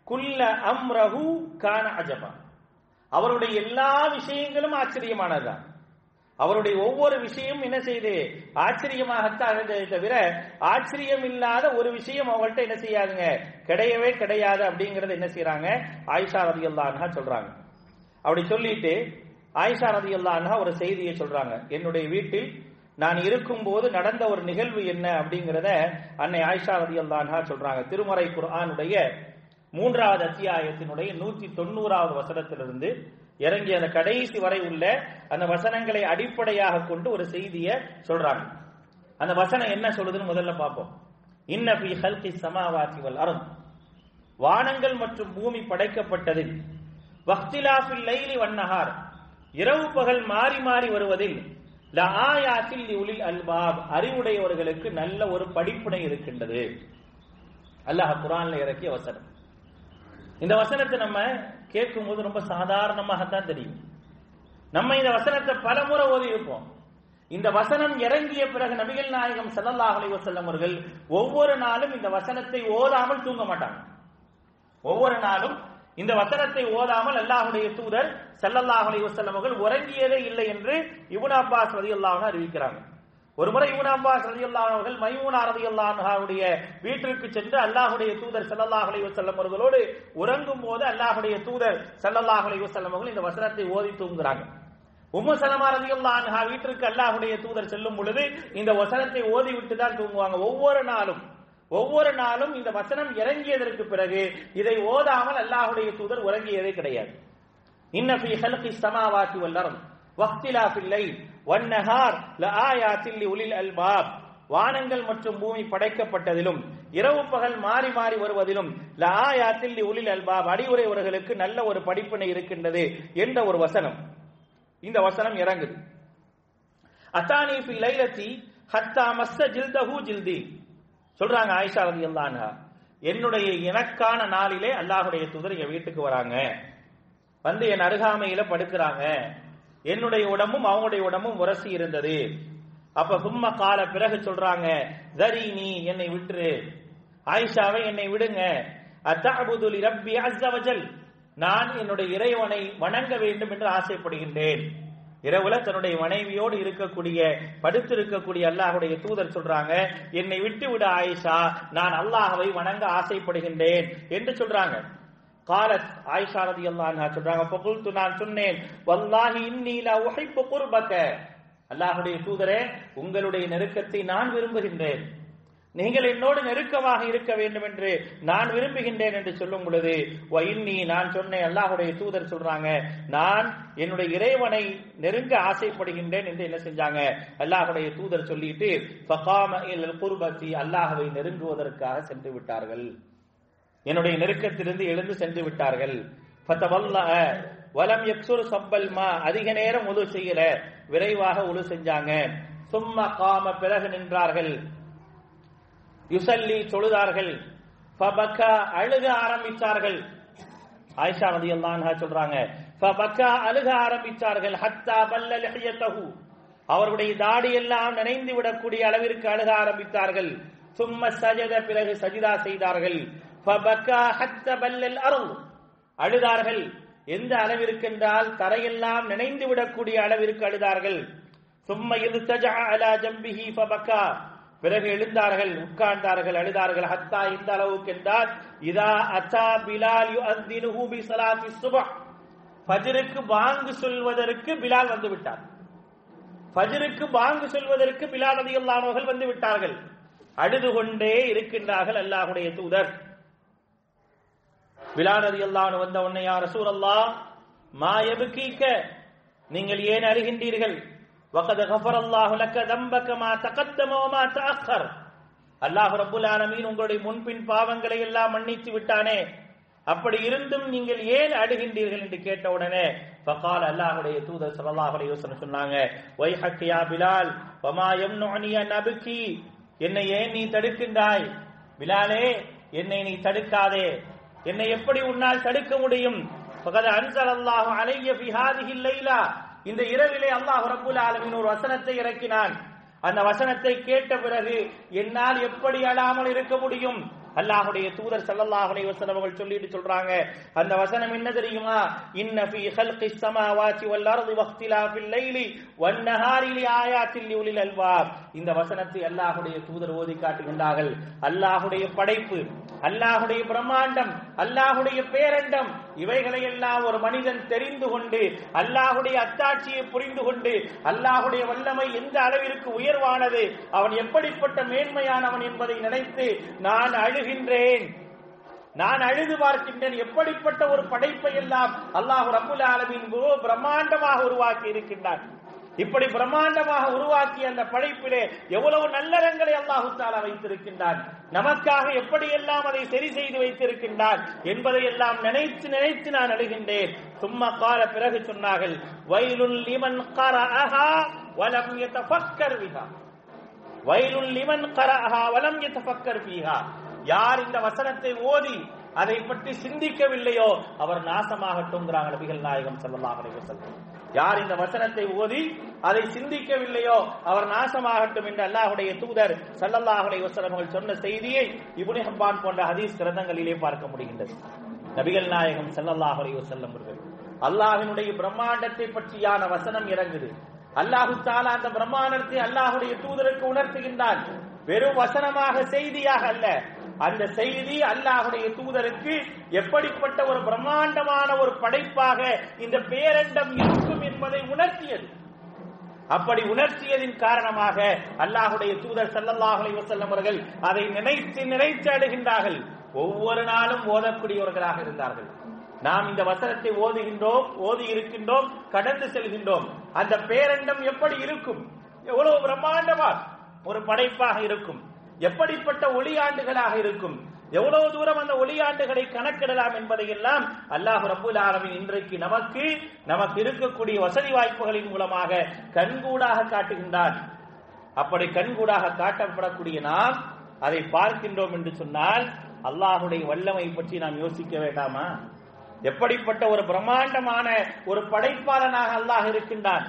குல்ல அம்ரஹு கான அஜபா. அவருடைய எல்லா விஷயங்களும் ஆச்சரியமானதுதான். அவருடைய ஒவ்வொரு விஷயம் என்ன செய்து? ஆச்சரியமாகத்தான் தவிர ஆச்சரியம் இல்லாத ஒரு விஷயம் அவங்கள்ட்ட என்ன செய்யாதுங்க. கிடையவே கிடையாது அப்படிங்கறத என்ன செய்யறாங்க ஆயிஷா ரதி அல்லான்ஹா சொல்றாங்க. அப்படி சொல்லிட்டு ஆயிஷா ரதி அல்லான்ஹா ஒரு செய்தியை சொல்றாங்க. என்னுடைய வீட்டில் நான் இருக்கும் போது நடந்த ஒரு நிகழ்வு என்ன அப்படிங்கறத அன்னை ஆயிஷா ரதி அல்லான்ஹா சொல்றாங்க. திருமறை குர்ஆனுடைய மூன்றாவது அத்தியாயத்தினுடைய நூத்தி தொண்ணூறாவது வசனத்திலிருந்து இறங்கி அந்த கடைசி வரை உள்ள அந்த வசனங்களை அடிப்படையாக கொண்டு ஒரு செய்தியை சொல்றாங்க. அந்த வசனம் என்ன சொல்லுதுன்னு முதல்ல பார்ப்போம். இன்ன பி ஹல்கி சமாவாசி வல் அருண் வானங்கள் மற்றும் பூமி படைக்கப்பட்டதில் வக்திலாஃபில் லைலி வண்ணஹார் இரவு பகல் மாறி மாறி வருவதில் லஆயாத்தில் உலில் அல்பாப். அறிவுடையவர்களுக்கு நல்ல ஒரு படிப்புனை இருக்கின்றது. அல்லாஹ் குரான்ல இறக்கிய வசனம். இந்த வசனத்தை நம்ம கேட்கும் போது ரொம்ப சாதாரணமாகத்தான் தெரியும். நம்ம இந்த வசனத்தை பல முறை ஓதி இருப்போம் இந்த வசனம் இறங்கிய பிறகு நபிகள் நாயகம் ஸல்லல்லாஹு அலைஹி அவர்கள் ஒவ்வொரு நாளும் இந்த வசனத்தை ஓதாமல் தூங்க மாட்டாங்க. ஒவ்வொரு நாளும் இந்த வசனத்தை ஓதாமல் அல்லாஹுடைய தூதர் ஸல்லல்லாஹு அலைஹி அவர்கள் உறங்கியதே இல்லை என்று இபுன் அப்பாஸ் ரலியல்லாஹு அன்ஹு அறிவிக்கிறாங்க. ஒரு முறை இப்னு அப்பாஸ் ரலியல்லாஹு அவர்கள் மைமூனா ரலியல்லாஹு வீட்டிற்கு சென்று அல்லாஹுடைய தூதர் ஸல்லல்லாஹு அலைவு செல்லம் அவர்களோடு உறங்கும் போது அல்லாஹுடைய தூதர் ஸல்லல்லாஹு அலைவு செல்லம் அவர்கள் இந்த வசனத்தை ஓதி தூங்குறாங்க உம்மு சலமா ரலியல்லாஹு அன்ஹா வீட்டிற்கு அல்லாஹுடைய தூதர் செல்லும் பொழுது இந்த வசனத்தை ஓதி விட்டு தான் தூங்குவாங்க. ஒவ்வொரு நாளும் ஒவ்வொரு நாளும் இந்த வசனம் இறங்கியதற்கு பிறகு இதை ஓதாமல் அல்லாஹுடைய தூதர் உறங்கியதே கிடையாது. இன்னபி ஃபீ ஹல்கி ஸமாவாத்தி வல்லரம் வக்திலாஃபில் லைல் வன் நஹார் லஆயாத்தில் லிஉலில் அல்பாப். வானங்கள் மற்றும் பூமி படைக்கப்பட்டதிலும் இரவு பகல் மாறி மாறி வருவதிலும் லஆயாத்தில் உலில் அல்பாப் அடிவுரையவர்களுக்கு நல்ல ஒரு படிப்பினை இருக்கின்றது என்ற ஒரு வசனம். இந்த வசனம் இறங்குது. அத்தானி ஃபி லைலத்தி ஹத்தா மஸ்த ஜில்தஹு ஜில்தி. சொல்றாங்க ஆயிஷா ரலியல்லாஹு அன்ஹா என்னுடைய எனக்கான நாளிலே அல்லாஹுடைய தூதர் என் வீட்டுக்கு வராங்க. வந்து என் அருகாமையில படுக்கிறாங்க. என்னுடைய உடம்பும் அவங்களுடைய உடம்பும் உரசி இருந்தது. அப்ப சும்மா கால பிறகு சொல்றாங்க சரி நீ என்னை விட்டுரு. ஆயிஷாவை என்னை விடுங்க. அத்தஅபுது ரப்பி அஸ்ஸவஜல் நான் என்னுடைய இறைவனை வணங்க வேண்டும் என்று ஆசைப்படுகின்றேன். இரவுல தன்னுடைய மனைவியோடு இருக்கக்கூடிய படுத்திருக்கக்கூடிய அல்லாஹுடைய தூதர் சொல்றாங்க என்னை விட்டு விட ஆயிஷா. நான் அல்லாஹவை வணங்க ஆசைப்படுகின்றேன். என்று சொல்றாங்க. காலத் ஆயிஷா ரதி அல்லாஹ் சொல்றாங்க பகுல்து நான் சொன்னேன் வல்லாஹி இன்னி லா உஹிப்பு அல்லாஹுடைய தூதரே உங்களுடைய நெருக்கத்தை நான் விரும்புகின்றேன். நீங்கள் என்னோடு நெருக்கமாக இருக்க வேண்டும் என்று நான் விரும்புகின்றேன் என்று சொல்லும் பொழுது இன்னி நான் சொன்னேன் அல்லாஹுடைய தூதர் சொல்றாங்க நான் என்னுடைய இறைவனை நெருங்க ஆசைப்படுகின்றேன் என்று என்ன செஞ்சாங்க அல்லாஹுடைய தூதர் சொல்லிட்டு குர்பத்தி அல்லாஹவை நெருங்குவதற்காக சென்று விட்டார்கள். என்னுடைய நெருக்கத்திலிருந்து எழுந்து சென்று விட்டார்கள். வலம் எக்ஸுர் சப்பல் மா அதிக நேரம் உழு செய்யல. விரைவாக உழு செஞ்சாங்க. சும்மா காம பிறகு நின்றார்கள். யுசல்லி தொழுதார்கள். ஃபபக்கா அழுக ஆரம்பித்தார்கள் ஆயிஷா நதி அல்லான்ஹா சொல்றாங்க ஃபபக்கா அழுக ஆரம்பித்தார்கள் ஹத்தா பல்ல லஹியத்தஹு. அவருடைய தாடி எல்லாம் நினைந்து விடக்கூடிய அளவிற்கு அழுக ஆரம்பித்தார்கள். சும்ம சஜத பிறகு சஜிதா செய்தார்கள். ஹத்த பல்லல் அழுதார்கள். எந்த அளவிற்கு என்றால் தரையெல்லாம் நினைந்து விடக்கூடிய அளவிற்கு அழுதார்கள். சும்மா இது அலா ஜம்பிஹி பபக்கா பிறகு எழுந்தார்கள் உட்கார்ந்தார்கள் அழுதார்கள். ஹத்தா இந்த அளவுக்கு என்றால் இதா அத்தா பிலால் யுஅத்தினுஹு பி ஸலாத்தி சுபஹ் ஃபஜ்ருக்கு பாங்கு சொல்வதற்கு பிலால் வந்து விட்டார். ஃபஜ்ருக்கு பாங்கு சொல்வதற்கு பிலால் ரலியல்லாஹு அன்ஹு வந்து விட்டார்கள். அழுது கொண்டே இருக்கின்றார்கள் அல்லாஹ்வுடைய தூதர். பிலால் ரலியல்லாஹு அன்ஹு வந்த உடனே யா ரசூலல்லாஹ் மா யப்கீக நீங்கள் ஏன் அழுகின்றீர்கள் وقد غفر الله لك ذنبك ما تقدم وما تأخر அல்லாஹ் ரப்புல் ஆலமீன் உங்களுடைய முன்பின் பாவங்களை எல்லாம் மன்னித்து விட்டானே அப்படி இருந்தும் நீங்கள் ஏன் அழுகின்றீர்கள் என்று கேட்ட உடனே ஃபகால் அல்லாஹ்வுடைய தூதர் ஸல்லல்லாஹு அலைஹி வஸல்லம் சொன்னாங்க வைஹக் யா பிலால் வமா யம்னுனி அன் அப்கி என்னை ஏன் நீ தடுக்கின்றாய் பிலாலே என்னை நீ தடுக்காதே என்னை எப்படி உன்னால் தடுக்க முடியும்? ஃபகத் அன்ஸலல்லாஹு அலைய ஃபி லைலா இந்த இரவிலே அல்லாஹ் ரப்புல் ஆலமின் ஒரு வசனத்தை இறக்கினான். அந்த வசனத்தை கேட்ட பிறகு என்னால் எப்படி அழாமல் இருக்க முடியும்? அல்லாஹுடைய தூதர் ஸல்லல்லாஹு அலைஹி வஸல்லம் அவர்கள் சொல்லிட்டு சொல்றாங்க. அந்த வசனம் என்ன தெரியுமா? இன்ன ஃபீ ஹல்கிஸ் ஸமாவாதி வல் அர்தி வக்திலாஃபில் லைலி வன் நஹாரி லிஆயாத்தில் லிஉலில் அல்பாப். இந்த வசனத்தை அல்லாஹுடைய தூதர் ஓதி காட்டுகின்றார்கள். அல்லாஹுடைய படைப்பு அல்லாஹுடைய பிரம்மாண்டம் அல்லாஹுடைய பேரண்டம் இவைகளை எல்லாம் ஒரு மனிதன் தெரிந்து கொண்டு அல்லாஹுடைய அத்தாட்சியை புரிந்து கொண்டு அல்லாஹுடைய வல்லமை எந்த அளவிற்கு உயர்வானது அவன் எப்படிப்பட்ட மேன்மையானவன் என்பதை நினைத்து நான் அழுகின்றேன். நான் அழுது பார்க்கின்றேன். எப்படிப்பட்ட ஒரு படைப்பை எல்லாம் அல்லாஹ் ரபுல் ஆலமின் பிரம்மாண்டமாக உருவாக்கி இருக்கின்றான். இப்படி பிரம்மாண்டமாக உருவாக்கிய அந்த படைப்பிலே எவ்வளவு நல்லறங்களை அல்லாஹு தாலா வைத்திருக்கின்றான். நமக்காக எப்படியெல்லாம் அதை சரி செய்து வைத்திருக்கின்றான் என்பதை எல்லாம் நினைத்து நினைத்து நான் அழுகின்றேன். சும்மா கால பிறகு சொன்னார்கள் வயலுல் லிமன் கரஅஹா வலம் யதஃபக்கர் பிஹா. வயலுல் லிமன் கரஅஹா வலம் யதஃபக்கர் பிஹா. யார் இந்த வசனத்தை ஓதி அதை பற்றி சிந்திக்கவில்லையோ அவர் நாசமாகட்டும்ங்கிறாங்க நபிகள் நாயகம் செல்லலாம் செல்லும் யார் இந்த வசனத்தை ஓதி அதை சிந்திக்கவில்லையோ அவர் நாசமாகட்டும் என்று அல்லாஹுடைய தூதர் சல்லல்லாஹுடைய வசனங்கள் சொன்ன செய்தியை இபுனி ஹப்பான் போன்ற ஹதீஸ் கிரந்தங்களிலே பார்க்க முடிகின்றது. நபிகள் நாயகம் செல்லல்லாஹுடைய செல்லும் அவர்கள் அல்லாஹினுடைய பிரம்மாண்டத்தை பற்றியான வசனம் இறங்குது. அல்லாஹு தாலா அந்த பிரம்மாண்டத்தை அல்லாஹுடைய தூதருக்கு உணர்த்துகின்றான். வெறும் வசனமாக செய்தியாக அல்ல. அந்த செய்தி அல்லாஹுடைய தூதருக்கு எப்படிப்பட்ட ஒரு பிரம்மாண்டமான ஒரு படைப்பாக இந்த பேரண்டம் இருக்கும் என்பதை உணர்த்தியது. அப்படி உணர்த்தியதின் காரணமாக அல்லாஹுடைய தூதர் ஸல்லல்லாஹு வசல்லம் அவர்கள் அதை நினைத்து நினைத்து அழுகின்றார்கள். ஒவ்வொரு நாளும் ஓதக்கூடியவர்களாக இருந்தார்கள். நாம் இந்த வசனத்தை ஓதுகின்றோம் ஓதி இருக்கின்றோம் கடந்து செல்கின்றோம். அந்த பேரண்டம் எப்படி இருக்கும்? எவ்வளவு பிரம்மாண்டமா ஒரு படைப்பாக இருக்கும். எப்படிப்பட்ட ஒளியாண்டுகளாக இருக்கும்? எவ்வளவு தூரம் அந்த ஒளியாண்டுகளை கணக்கிடலாம் என்பதையெல்லாம் அல்லாஹ் ரபுல் ஆலமின் இன்றைக்கு நமக்கு நமக்கு இருக்கக்கூடிய வசதி வாய்ப்புகளின் மூலமாக கண்கூடாக காட்டுகின்றான். அப்படி கண்கூடாக காட்டப்படக்கூடிய நாம் அதை பார்க்கின்றோம் என்று சொன்னால் அல்லாஹுடைய வல்லமை பற்றி நாம் யோசிக்க வேண்டாமா? எப்படிப்பட்ட ஒரு பிரம்மாண்டமான ஒரு படைப்பாளனாக அல்லாஹ் இருக்கின்றான்?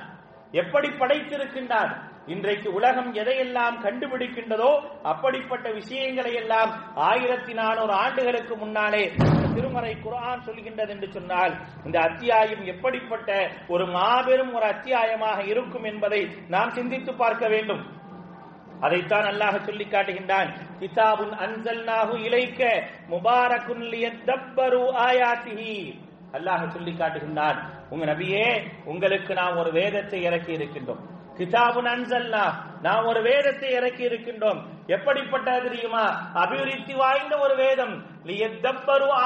எப்படி படைத்திருக்கின்றான்? இன்றைக்கு உலகம் எதையெல்லாம் கண்டுபிடிக்கின்றதோ அப்படிப்பட்ட விஷயங்களை எல்லாம் ஆயிரத்தி நானூறு ஆண்டுகளுக்கு முன்னாலே திருமறை குரான் சொல்கின்றது என்று சொன்னால் இந்த அத்தியாயம் எப்படிப்பட்ட ஒரு மாபெரும் ஒரு அத்தியாயமாக இருக்கும் என்பதை நாம் சிந்தித்து பார்க்க வேண்டும். அதைத்தான் அல்லாஹ் சொல்லி காட்டுகின்றான். கிதாபுன் அன்சல்நாஹு இலைக்க முபாரகுன் லியத்தப்பரு ஆயாத்திஹி. அல்லாஹ் சொல்லி காட்டுகின்றான் உங்க நபியே உங்களுக்கு நாம் ஒரு வேதத்தை இறக்கி இருக்கின்றோம் கிதாபுன் அன்சல்னா நாம் ஒரு வேதத்தை இறக்கி இருக்கின்றோம். எப்படிப்பட்ட தெரியுமா? அபிவிருத்தி வாய்ந்த ஒரு வேதம்.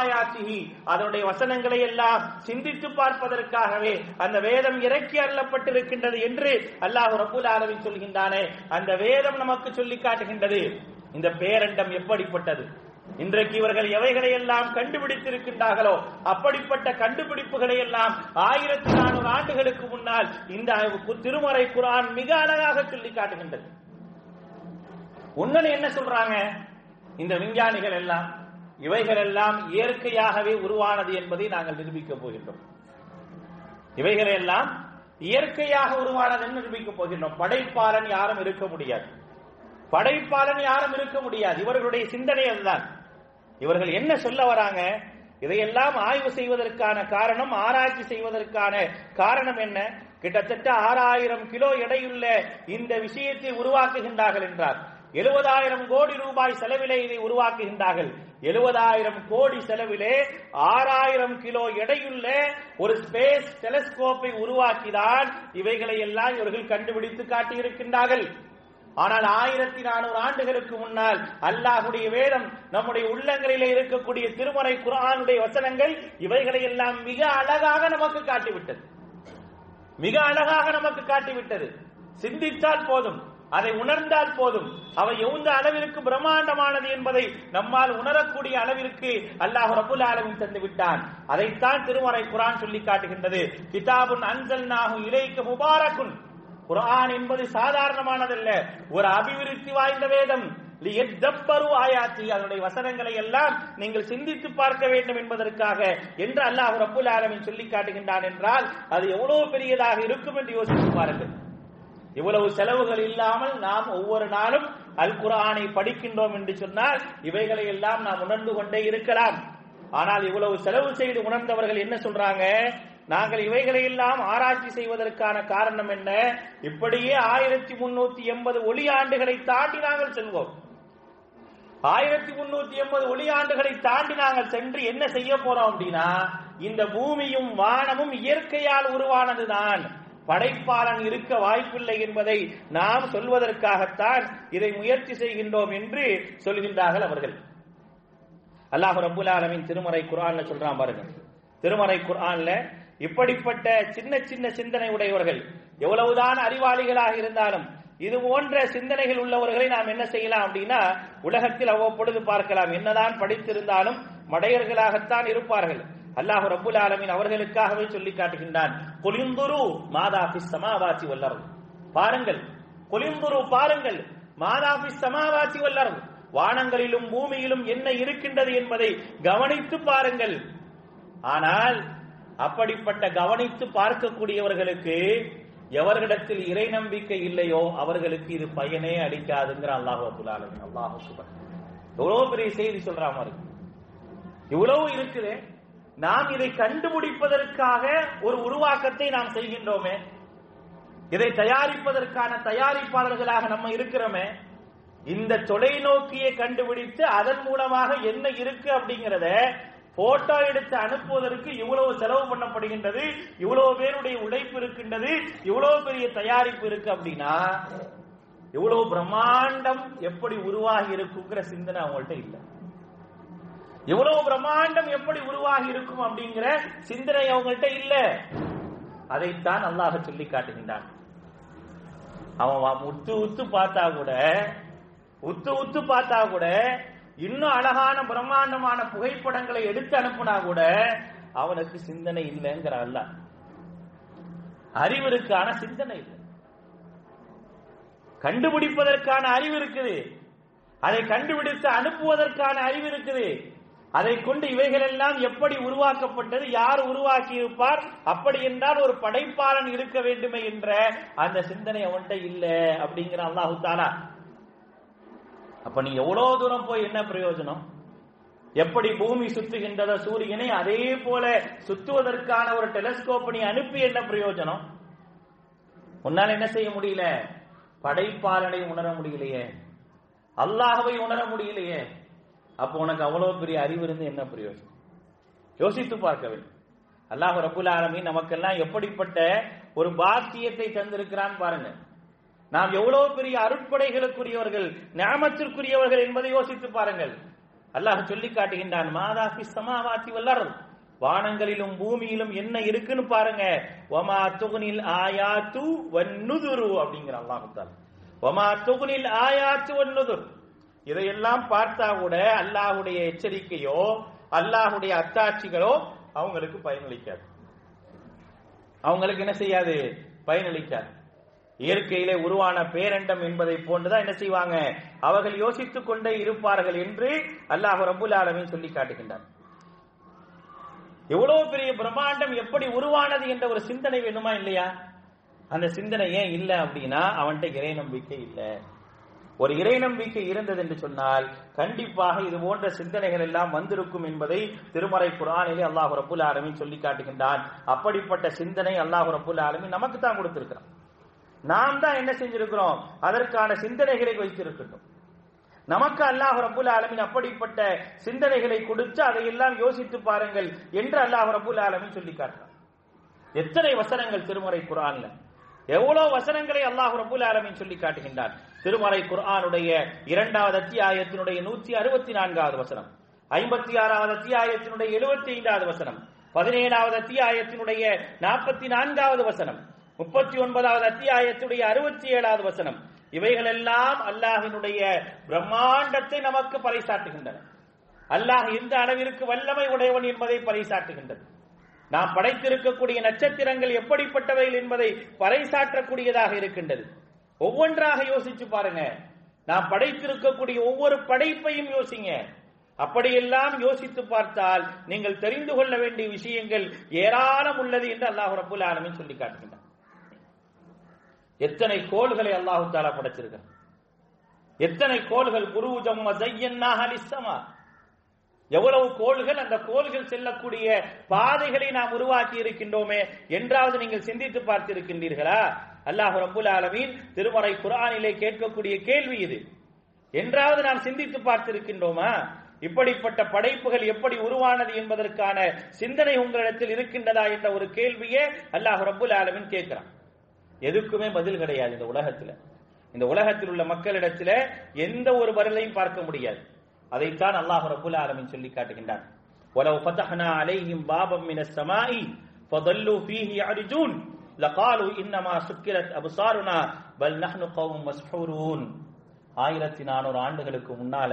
ஆயாத்திகி அதனுடைய வசனங்களை எல்லாம் சிந்தித்து பார்ப்பதற்காகவே அந்த வேதம் இறக்கி அருளப்பட்டிருக்கின்றது என்று அல்லாஹ் ரபுல் ஆரவி சொல்கின்றானே. அந்த வேதம் நமக்கு சொல்லி காட்டுகின்றது. இந்த பேரண்டம் எப்படிப்பட்டது? இன்றைக்கு இவர்கள் எவைகளை எல்லாம் கண்டுபிடித்திருக்கின்றார்களோ அப்படிப்பட்ட கண்டுபிடிப்புகளை எல்லாம் ஆயிரத்தி நானூறு ஆண்டுகளுக்கு முன்னால் இந்த திருமறை குரான் மிக அழகாக சொல்லி காட்டுகின்றது. என்ன சொல்றாங்க? இந்த விஞ்ஞானிகள் எல்லாம் இவைகள் எல்லாம் இயற்கையாகவே உருவானது என்பதை நாங்கள் நிரூபிக்க போகின்றோம். இவைகள் எல்லாம் இயற்கையாக உருவானது என்று நிரூபிக்க போகின்றோம். படைப்பாளன் யாரும் இருக்க முடியாது. படைப்பாளன் யாரும் இருக்க முடியாது. இவர்களுடைய சிந்தனை அதுதான். இவர்கள் என்ன சொல்ல வராங்க? இதையெல்லாம் ஆய்வு செய்வதற்கான காரணம் ஆராய்ச்சி செய்வதற்கான காரணம் என்ன? கிட்டத்தட்ட ஆறாயிரம் கிலோ எடையுள்ள இந்த விஷயத்தை உருவாக்குகின்றார்கள் என்றார். எழுபதாயிரம் கோடி ரூபாய் செலவிலே இதை உருவாக்குகின்றார்கள். எழுபதாயிரம் கோடி செலவிலே ஆறாயிரம் கிலோ எடையுள்ள ஒரு ஸ்பேஸ் டெலஸ்கோப்பை உருவாக்கிதான் இவைகளை எல்லாம் இவர்கள் கண்டுபிடித்து காட்டியிருக்கின்றார்கள். ஆனால் ஆயிரத்தி நானூறு ஆண்டுகளுக்கு முன்னால் அல்லாஹுடைய வேதம் நம்முடைய உள்ளங்களிலே இருக்கக்கூடிய திருமறை குரானுடைய வசனங்கள் இவைகளை எல்லாம் மிக அழகாக நமக்கு காட்டிவிட்டது. மிக அழகாக நமக்கு காட்டிவிட்டது. சிந்தித்தால் போதும் அதை உணர்ந்தால் போதும் அவை எந்த அளவிற்கு பிரம்மாண்டமானது என்பதை நம்மால் உணரக்கூடிய அளவிற்கு அல்லாஹ் ரபுல் ஆலமின் தந்து விட்டான். அதைத்தான் திருமறை குரான் சொல்லி காட்டுகின்றது. கிதாபுன் அன்சல் நாகு இலைக்கு முபாரக்குன். குரான் என்பது சாதாரணமானதல்ல. ஒரு அபிவிருத்தி வாய்ந்த வேதம். லியத்தப்பரு ஆயாத்தி. அதனுடைய வசனங்களை எல்லாம் நீங்கள் சிந்தித்து பார்க்க வேண்டும் என்பதற்காக என்று அல்லாஹ் ரப்புல் ஆலமின் சொல்லி காட்டுகின்றான் என்றால் அது எவ்வளவு பெரியதாக இருக்கும் என்று யோசித்து பாருங்கள். இவ்வளவு செலவுகள் இல்லாமல் நாம் ஒவ்வொரு நாளும் அல் குரானை படிக்கின்றோம் என்று சொன்னால் இவைகளை எல்லாம் நாம் உணர்ந்து கொண்டே இருக்கலாம். ஆனால் இவ்வளவு செலவு செய்து உணர்ந்தவர்கள் என்ன சொல்றாங்க? நாங்கள் இவைகளை எல்லாம் ஆராய்ச்சி செய்வதற்கான காரணம் என்ன? இப்படியே ஆயிரத்தி முன்னூத்தி எண்பது ஒளி ஆண்டுகளை தாண்டி நாங்கள் செல்வோம். ஆயிரத்தி முன்னூத்தி எண்பது ஒளி ஆண்டுகளை தாண்டி நாங்கள் சென்று என்ன செய்ய போறோம் அப்படின்னா இந்த பூமியும் வானமும் இயற்கையால் உருவானதுதான். படைப்பாளன் இருக்க வாய்ப்பில்லை என்பதை நாம் சொல்வதற்காகத்தான் இதை முயற்சி செய்கின்றோம் என்று சொல்கின்றார்கள் அவர்கள். அல்லாஹ் ரபுல் ஆலமின் திருமறை குரான்ல சொல்றான் பாருங்க. திருமறை குரான்ல இப்படிப்பட்ட சின்ன சின்ன சிந்தனை உடையவர்கள் எவ்வளவுதான் அறிவாளிகளாக இருந்தாலும் இது போன்ற சிந்தனைகள் உள்ளவர்களை நாம் என்ன செய்யலாம் அப்படின்னா உலகத்தில் அவ்வப்பொழுது பார்க்கலாம். என்னதான் படித்திருந்தாலும் மடையர்களாகத்தான் இருப்பார்கள். அல்லாஹ் ரபுல் ஆலமின் அவர்களுக்காகவே சொல்லி காட்டுகின்றான். கொலிந்துரு மாதாபி சமாவாசி வல்லரும் பாருங்கள் கொலிந்துரு பாருங்கள். மாதாபி சமாவாசி வல்லரும் வானங்களிலும் பூமியிலும் என்ன இருக்கின்றது என்பதை கவனித்து பாருங்கள். ஆனால் அப்படிப்பட்ட கவனித்து பார்க்கக்கூடியவர்களுக்கு எவர்களிடத்தில் இறை நம்பிக்கை இல்லையோ அவர்களுக்கு இது பயனே அளிக்காதுங்கிற அல்லாஹு அபுல் ஆலமின். அல்லாஹு சுபர் எவ்வளவு பெரிய செய்தி சொல்ற மாதிரி. இவ்வளவு இருக்குது. நாம் இதை கண்டுபிடிப்பதற்காக ஒரு உருவாக்கத்தை நாம் செய்கின்றோமே. இதை தயாரிப்பதற்கான தயாரிப்பாளர்களாக நம்ம இருக்கிறோமே. இந்த தொலைநோக்கியை கண்டுபிடித்து அதன் மூலமாக என்ன இருக்கு அப்படிங்கறத போட்டோ எடுத்து அனுப்புவதற்கு இவ்வளவு செலவு பண்ணப்படுகின்றது இவ்வளவு பேருடைய உழைப்பு இருக்கின்றது இவ்வளவு பெரிய தயாரிப்பு இருக்கு அப்படின்னா இவ்வளவு பிரம்மாண்டம் எப்படி உருவாகி இருக்குங்கிற சிந்தனை அவங்கள்ட்ட இல்லை. இவ்வளவு பிரம்மாண்டம் எப்படி உருவாகி இருக்கும் அப்படிங்கிற சிந்தனை அவங்கள்ட்ட இல்ல. அதைத்தான் அல்லாஹ் சொல்லி காட்டுகின்றான். அவன் உத்து உத்து பார்த்தா கூட உத்து உத்து பார்த்தா கூட இன்னும் அழகான பிரம்மாண்டமான புகைப்படங்களை எடுத்து அனுப்புனா கூட அவனுக்கு சிந்தனை இல்லைங்கிற அல்ல. அறிவிற்கான சிந்தனை இல்லை. கண்டுபிடிப்பதற்கான அறிவு இருக்குது. அதை கண்டுபிடித்து அனுப்புவதற்கான அறிவு இருக்குது. அதை கொண்டு இவைகள் எல்லாம் எப்படி உருவாக்கப்பட்டது யார் உருவாக்கி இருப்பார் அப்படி என்றால் ஒரு படைப்பாளன் இருக்க வேண்டுமே என்ற அந்த சிந்தனை அவன்கிட்ட இல்லை அப்படிங்கிற அல்லாஹு தாலா அப்ப நீ எவ்வளவு தூரம் போய் என்ன பிரயோஜனம்? எப்படி பூமி சுத்துகின்றத சூரியனை அதே போல சுத்துவதற்கான ஒரு டெலஸ்கோப் நீ அனுப்பி என்ன பிரயோஜனம்? உன்னால என்ன செய்ய முடியல? படைப்பாளனை உணர முடியலையே. அல்லாஹவை உணர முடியலையே. அப்போ உனக்கு அவ்வளவு பெரிய அறிவு இருந்து என்ன பிரயோஜனம்? யோசித்து பார்க்க வேண்டும். அல்லாஹ் ரபுல் ஆலமி நமக்கெல்லாம் எப்படிப்பட்ட ஒரு பாக்கியத்தை தந்திருக்கிறான் பாருங்க. நாம் எவ்வளவு பெரிய அருட்படைகளுக்குரியவர்கள் ஞாபகத்திற்குரியவர்கள் என்பதை யோசித்து பாருங்கள். அல்லாஹ் சொல்லி காட்டுகின்றான் மாதாபி சமாவாத்தி வல்லர் வானங்களிலும் பூமியிலும் என்ன இருக்குன்னு பாருங்க. ஒமா துகுனில் ஆயாத்து வன்னுதுரு அப்படிங்கிற அல்லாஹ் ஒமா துகுனில் ஆயாத்து வன்னுதுர் இதையெல்லாம் பார்த்தா கூட அல்லாஹுடைய எச்சரிக்கையோ அல்லாஹுடைய அத்தாட்சிகளோ அவங்களுக்கு பயனளிக்காது. அவங்களுக்கு என்ன செய்யாது? பயனளிக்காது. இயற்கையிலே உருவான பேரண்டம் என்பதை போன்றுதான் என்ன செய்வாங்க? அவர்கள் யோசித்துக் கொண்டே இருப்பார்கள் என்று அல்லாஹ் ரபுல் ஆலமின் சொல்லி காட்டுகின்றார் எவ்வளவு பெரிய பிரம்மாண்டம் எப்படி உருவானது என்ற ஒரு சிந்தனை வேணுமா இல்லையா? அந்த சிந்தனை ஏன் இல்லை அப்படின்னா அவன்கிட்ட இறை நம்பிக்கை இல்லை. ஒரு இறை நம்பிக்கை இருந்தது என்று சொன்னால் கண்டிப்பாக இது போன்ற சிந்தனைகள் எல்லாம் வந்திருக்கும் என்பதை திருமறை குரானிலே அல்லாஹு ரபுல் ஆலமின் சொல்லி காட்டுகின்றான். அப்படிப்பட்ட சிந்தனை அல்லாஹு ரபுல் ஆலமின் நமக்கு தான் கொடுத்திருக்கிறான். நாம் தான் என்ன செஞ்சிருக்கிறோம்? அதற்கான சிந்தனைகளை வைத்திருக்கட்டும். நமக்கு அல்லாஹ் ரபுல் ஆலமின் அப்படிப்பட்ட சிந்தனைகளை கொடுத்து அதையெல்லாம் யோசித்து பாருங்கள் என்று அல்லாஹ் ரபுல் ஆலமின் சொல்லி காட்டுறான். எத்தனை வசனங்கள் திருமறை குரான்ல எவ்வளவு வசனங்களை அல்லாஹ் ரபுல் ஆலமின் சொல்லி காட்டுகின்றான். திருமறை குர்ஆனுடைய இரண்டாவது அத்தியாயத்தினுடைய நூற்றி அறுபத்தி நான்காவது வசனம் ஐம்பத்தி ஆறாவது அத்தியாயத்தினுடைய எழுபத்தி ஐந்தாவது வசனம் பதினேழாவது அத்தியாயத்தினுடைய நாற்பத்தி நான்காவது வசனம் முப்பத்தி ஒன்பதாவது அத்தியாயத்துடைய அறுபத்தி ஏழாவது வசனம். இவைகளெல்லாம் அல்லாஹினுடைய பிரம்மாண்டத்தை நமக்கு பறைசாட்டுகின்றன அல்லாஹ் எந்த அளவிற்கு வல்லமை உடையவன் என்பதை பறைசாட்டுகின்றது நாம் படைத்திருக்கக்கூடிய நட்சத்திரங்கள் எப்படிப்பட்டவைகள் என்பதை பறைசாற்றக்கூடியதாக இருக்கின்றது. ஒவ்வொன்றாக யோசிச்சு பாருங்க. நாம் படைத்திருக்கக்கூடிய ஒவ்வொரு படைப்பையும் யோசிங்க. அப்படியெல்லாம் யோசித்து பார்த்தால் நீங்கள் தெரிந்து கொள்ள வேண்டிய விஷயங்கள் ஏராளம் உள்ளது என்று அல்லாஹ் ரபுல் ஆலமின் சொல்லி காட்டுகின்றார் எத்தனை கோள்களை அல்லாஹு தாலா படைச்சிருக்க எத்தனை கோள்கள்? புருஜம் அலிசமா எவ்வளவு கோள்கள்? அந்த கோள்கள் செல்லக்கூடிய பாதைகளை நாம் உருவாக்கி இருக்கின்றோமே என்றாவது நீங்கள் சிந்தித்து பார்த்திருக்கின்றீர்களா? அல்லாஹ் ரபுல் ஆலமீன் திருமறை குரானிலே கேட்கக்கூடிய கேள்வி இது. என்றாவது நாம் சிந்தித்து பார்த்திருக்கின்றோமா? இப்படிப்பட்ட படைப்புகள் எப்படி உருவானது என்பதற்கான சிந்தனை உங்களிடத்தில் இருக்கின்றதா என்ற ஒரு கேள்வியே அல்லாஹ் ரபுல் ஆலமின் கேட்கிறான். எதுக்குமே பதில் கிடையாது இந்த உலகத்துல இந்த உலகத்தில் உள்ள மக்களிடத்துல எந்த ஒரு பதிலையும் பார்க்க முடியாது அதைத்தான் அல்லாஹ் ரபுல் ஆலமின் சொல்லி காட்டுகின்றான் ولو فتحنا عليهم بابا من السماء فظلوا فيه يعرجون لقالوا انما سكرت ابصارنا بل نحن قوم مسحورون ஆயிரத்தி நானூறு ஆண்டுகளுக்கு முன்னால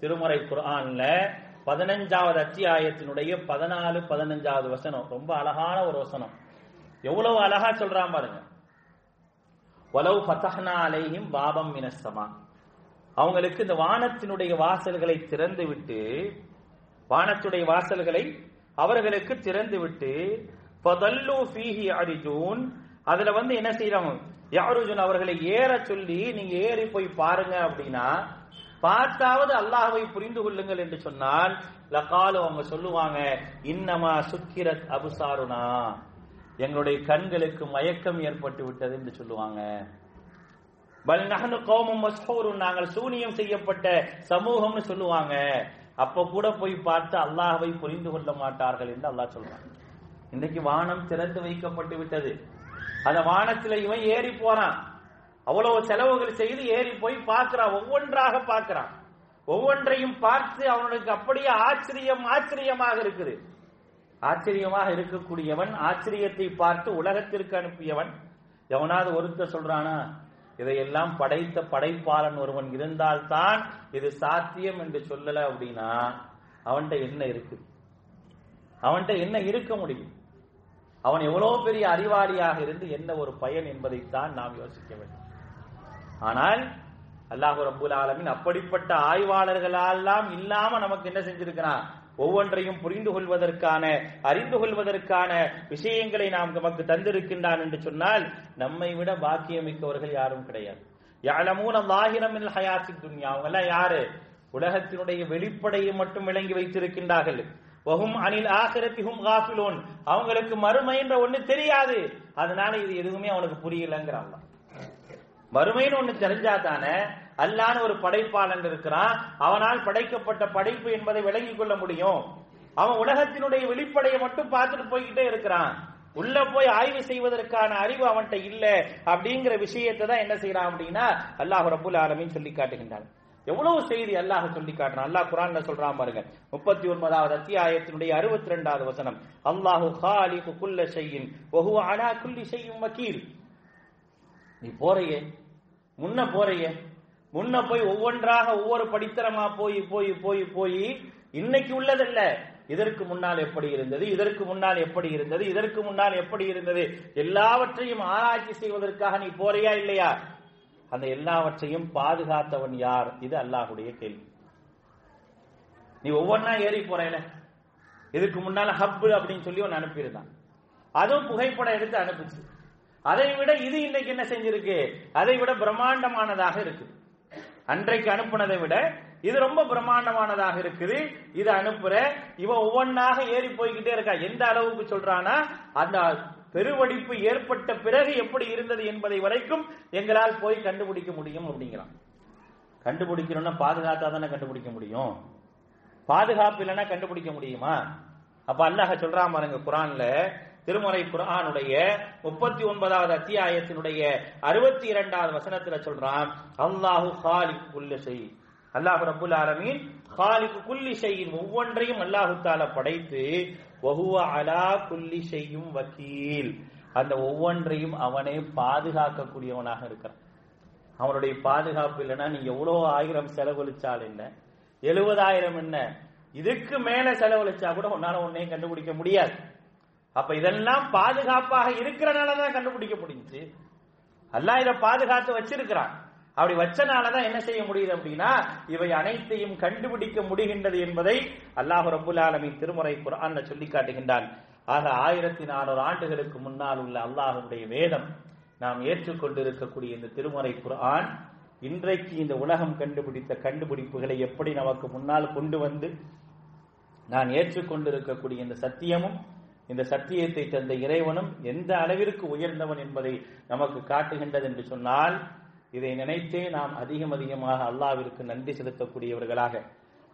திருமறை குர்ஆன்ல பதினஞ்சாவது அத்தியாயத்தினுடைய பதினாலு பதினஞ்சாவது வசனம் ரொம்ப அழகான ஒரு வசனம் எவ்வளவு அழகா சொல்றான் பாருங்க. வலவு ஃபதஹ்னா அலைஹிம் பாபம் மினஸ்ஸமா அவங்களுக்கு இந்த வானத்தினுடைய வாசல்களை திறந்து விட்டு வானத்துடைய வாசல்களை அவர்களுக்கு திறந்து விட்டு ஃபதல்லு ஃபீஹி அரிஜூன் அதுல வந்து என்ன செய்யறாங்க யாருஜுன் அவர்களை ஏற சொல்லி நீங்க ஏறி போய் பாருங்க அப்படின்னா பார்த்தாவது அல்லாஹ்வை புரிந்து கொள்ளுங்கள் என்று சொன்னால் லகாலு அவங்க சொல்லுவாங்க இன்னமா சுக்கிரத் அபுசாருனா. எங்களுடைய கண்களுக்கு மயக்கம் ஏற்பட்டு விட்டது என்று சொல்லுவாங்க. பல் நகனு கோமம் மஸ்ஹூரும் நாங்கள் சூனியம் செய்யப்பட்ட சமூகம்னு சொல்லுவாங்க. அப்ப கூட போய் பார்த்து அல்லாஹவை புரிந்து கொள்ள மாட்டார்கள் என்று அல்லாஹ் சொல்றாங்க இன்னைக்கு வானம் திறந்து வைக்கப்பட்டு விட்டது. அந்த வானத்துல இவன் ஏறி போறான். அவ்வளவு செலவுகள் செய்து ஏறி போய் பார்க்கிறான். ஒவ்வொன்றாக பார்க்கிறான். ஒவ்வொன்றையும் பார்த்து அவனுக்கு அப்படியே ஆச்சரியம் ஆச்சரியமாக இருக்குது. ஆச்சரியமாக இருக்கக்கூடியவன் ஆச்சரியத்தை பார்த்து உலகத்திற்கு அனுப்பியவன். எவனாவது ஒருத்தர் சொல்றானா இதையெல்லாம் படைத்த படைப்பாளன் ஒருவன் இருந்தால்தான் இது சாத்தியம் என்று சொல்லல அப்படின்னா அவன்கிட்ட என்ன இருக்கு? அவன்கிட்ட என்ன இருக்க முடியும்? அவன் எவ்வளவு பெரிய அறிவாளியாக இருந்து என்ன ஒரு பயன் என்பதைத்தான் நாம் யோசிக்க வேண்டும். ஆனால் அல்லாஹு ரபுல் ஆலமின் அப்படிப்பட்ட ஆய்வாளர்களெல்லாம் இல்லாம நமக்கு என்ன செஞ்சிருக்கிறான்? ஒவ்வொன்றையும் புரிந்து கொள்வதற்கான அறிந்து கொள்வதற்கான விஷயங்களை நாம் நமக்கு தந்திருக்கின்றான் என்று சொன்னால் நம்மை விட பாக்கியமிக்கவர்கள் யாரும் கிடையாது. யாழமூன லாகிரமில் ஹயாசி துன்யா. அவங்க எல்லாம் யாரு? உலகத்தினுடைய வெளிப்படையை மட்டும் விளங்கி வைத்திருக்கின்றார்கள். வஹும் அனில் ஆசிரத்திஹும் காஃபிலோன். அவங்களுக்கு மறுமை என்ற ஒண்ணு தெரியாது. அதனால இது எதுவுமே அவனுக்கு புரியலங்கிறான் மறுமைன்னு ஒண்ணு தெரிஞ்சா தானே அல்லான்னு ஒரு படைப்பாளன் இருக்கிறான். அவனால் படைக்கப்பட்ட படைப்பு என்பதை விளங்கிக் கொள்ள முடியும். அவன் உலகத்தினுடைய வெளிப்படையை மட்டும் பார்த்துட்டு போய்கிட்டே இருக்கிறான். உள்ள போய் ஆய்வு செய்வதற்கான அறிவு அவன்கிட்ட இல்ல அப்படிங்கிற விஷயத்தை தான் என்ன செய்யறான் அப்படின்னா அல்லாஹ் ரபுல் ஆலமின்னு சொல்லி காட்டுகின்றான். எவ்வளவு செய்தி அல்லாஹ் சொல்லி காட்டுறான். அல்லாஹ் குரான்ல சொல்றான் பாருங்க. முப்பத்தி ஒன்பதாவது அத்தியாயத்தினுடைய அறுபத்தி ரெண்டாவது வசனம். அல்லாஹு ஹாலிஹு குல்ல செய்யும் ஒஹு அனா குல்லி செய்யும் வக்கீல். நீ போறையே? முன்ன போறையே? முன்ன போய் ஒவ்வொன்றாக ஒவ்வொரு படித்தரமா போய் போய் போய் போய் இன்னைக்கு உள்ளதல்ல. இதற்கு முன்னால் எப்படி இருந்தது? இதற்கு முன்னால் எப்படி இருந்தது? இதற்கு முன்னால் எப்படி இருந்தது? எல்லாவற்றையும் ஆராய்ச்சி செய்வதற்காக நீ போறியா இல்லையா? அந்த எல்லாவற்றையும் பாதுகாத்தவன் யார்? இது அல்லாஹுடைய கேள்வி. நீ ஒவ்வொன்னா ஏறி போறேல இதுக்கு முன்னால ஹப்பு அப்படின்னு சொல்லி ஒன்னு அனுப்பியிருந்தான். அதுவும் புகைப்படம் எடுத்து அனுப்புச்சு. அதை விட இது இன்னைக்கு என்ன செஞ்சிருக்கு? அதை விட பிரம்மாண்டமானதாக இருக்குது. அன்றைக்கு அனுப்புனதை விட இது ரொம்ப பிரம்மாண்டமானதாக இருக்குது. இது அனுப்புற இவன் ஒவ்வொன்னாக ஏறி போய்கிட்டே இருக்கா. எந்த அளவுக்கு சொல்றானா அந்த பெருவடிப்பு ஏற்பட்ட பிறகு எப்படி இருந்தது என்பதை வரைக்கும் எங்களால் போய் கண்டுபிடிக்க முடியும் அப்படிங்கிறான். கண்டுபிடிக்கணும்னா பாதுகாத்தா தானே கண்டுபிடிக்க முடியும். பாதுகாப்பு இல்லைன்னா கண்டுபிடிக்க முடியுமா? அப்ப அல்லாஹ் சொல்றான் பாருங்க குரான்ல திருமறை குரானுடைய முப்பத்தி ஒன்பதாவது அத்தியாயத்தினுடைய அறுபத்தி இரண்டாவது வசனத்துல சொல்றான் அல்லாஹு ஹாலிக் குல்ல செய் அல்லாஹ் ரபுல் ஆலமீன் ஹாலிக்கு குல்லி செய்யும் ஒவ்வொன்றையும் அல்லாஹு தால படைத்து வஹுவ அலா குல்லி செய்யும் வக்கீல் அந்த ஒவ்வொன்றையும் அவனே பாதுகாக்கக்கூடியவனாக இருக்கிறான். அவனுடைய பாதுகாப்பு இல்லைன்னா நீ எவ்வளவு ஆயிரம் செலவழிச்சால் என்ன? எழுபதாயிரம் என்ன? இதுக்கு மேல செலவழிச்சா கூட உன்னால ஒன்னையும் கண்டுபிடிக்க முடியாது. அப்ப இதெல்லாம் பாதுகாப்பாக இருக்கிறனாலதான் கண்டுபிடிக்க முடிஞ்சு அல்லாஹ் இதை பாதுகாத்து வச்சிருக்கிறான். அப்படி வச்சனாலதான் என்ன செய்ய முடியுது அப்படின்னா இவை அனைத்தையும் கண்டுபிடிக்க முடிகின்றது என்பதை அல்லாஹு ரபுல் ஆலமி திருமுறை குரான் சொல்லி காட்டுகின்றான். ஆக ஆயிரத்தி நானூறு ஆண்டுகளுக்கு முன்னால் உள்ள அல்லாஹுடைய வேதம் நாம் ஏற்றுக்கொண்டிருக்கக்கூடிய இந்த திருமுறை குரான் இன்றைக்கு இந்த உலகம் கண்டுபிடித்த கண்டுபிடிப்புகளை எப்படி நமக்கு முன்னால் கொண்டு வந்து நான் ஏற்றுக்கொண்டிருக்கக்கூடிய இந்த சத்தியமும் இந்த சத்தியத்தை தந்த இறைவனும் எந்த அளவிற்கு உயர்ந்தவன் என்பதை நமக்கு காட்டுகின்றது என்று சொன்னால் இதை நினைத்தே நாம் அதிகம் அதிகமாக அல்லாவிற்கு நன்றி செலுத்தக்கூடியவர்களாக.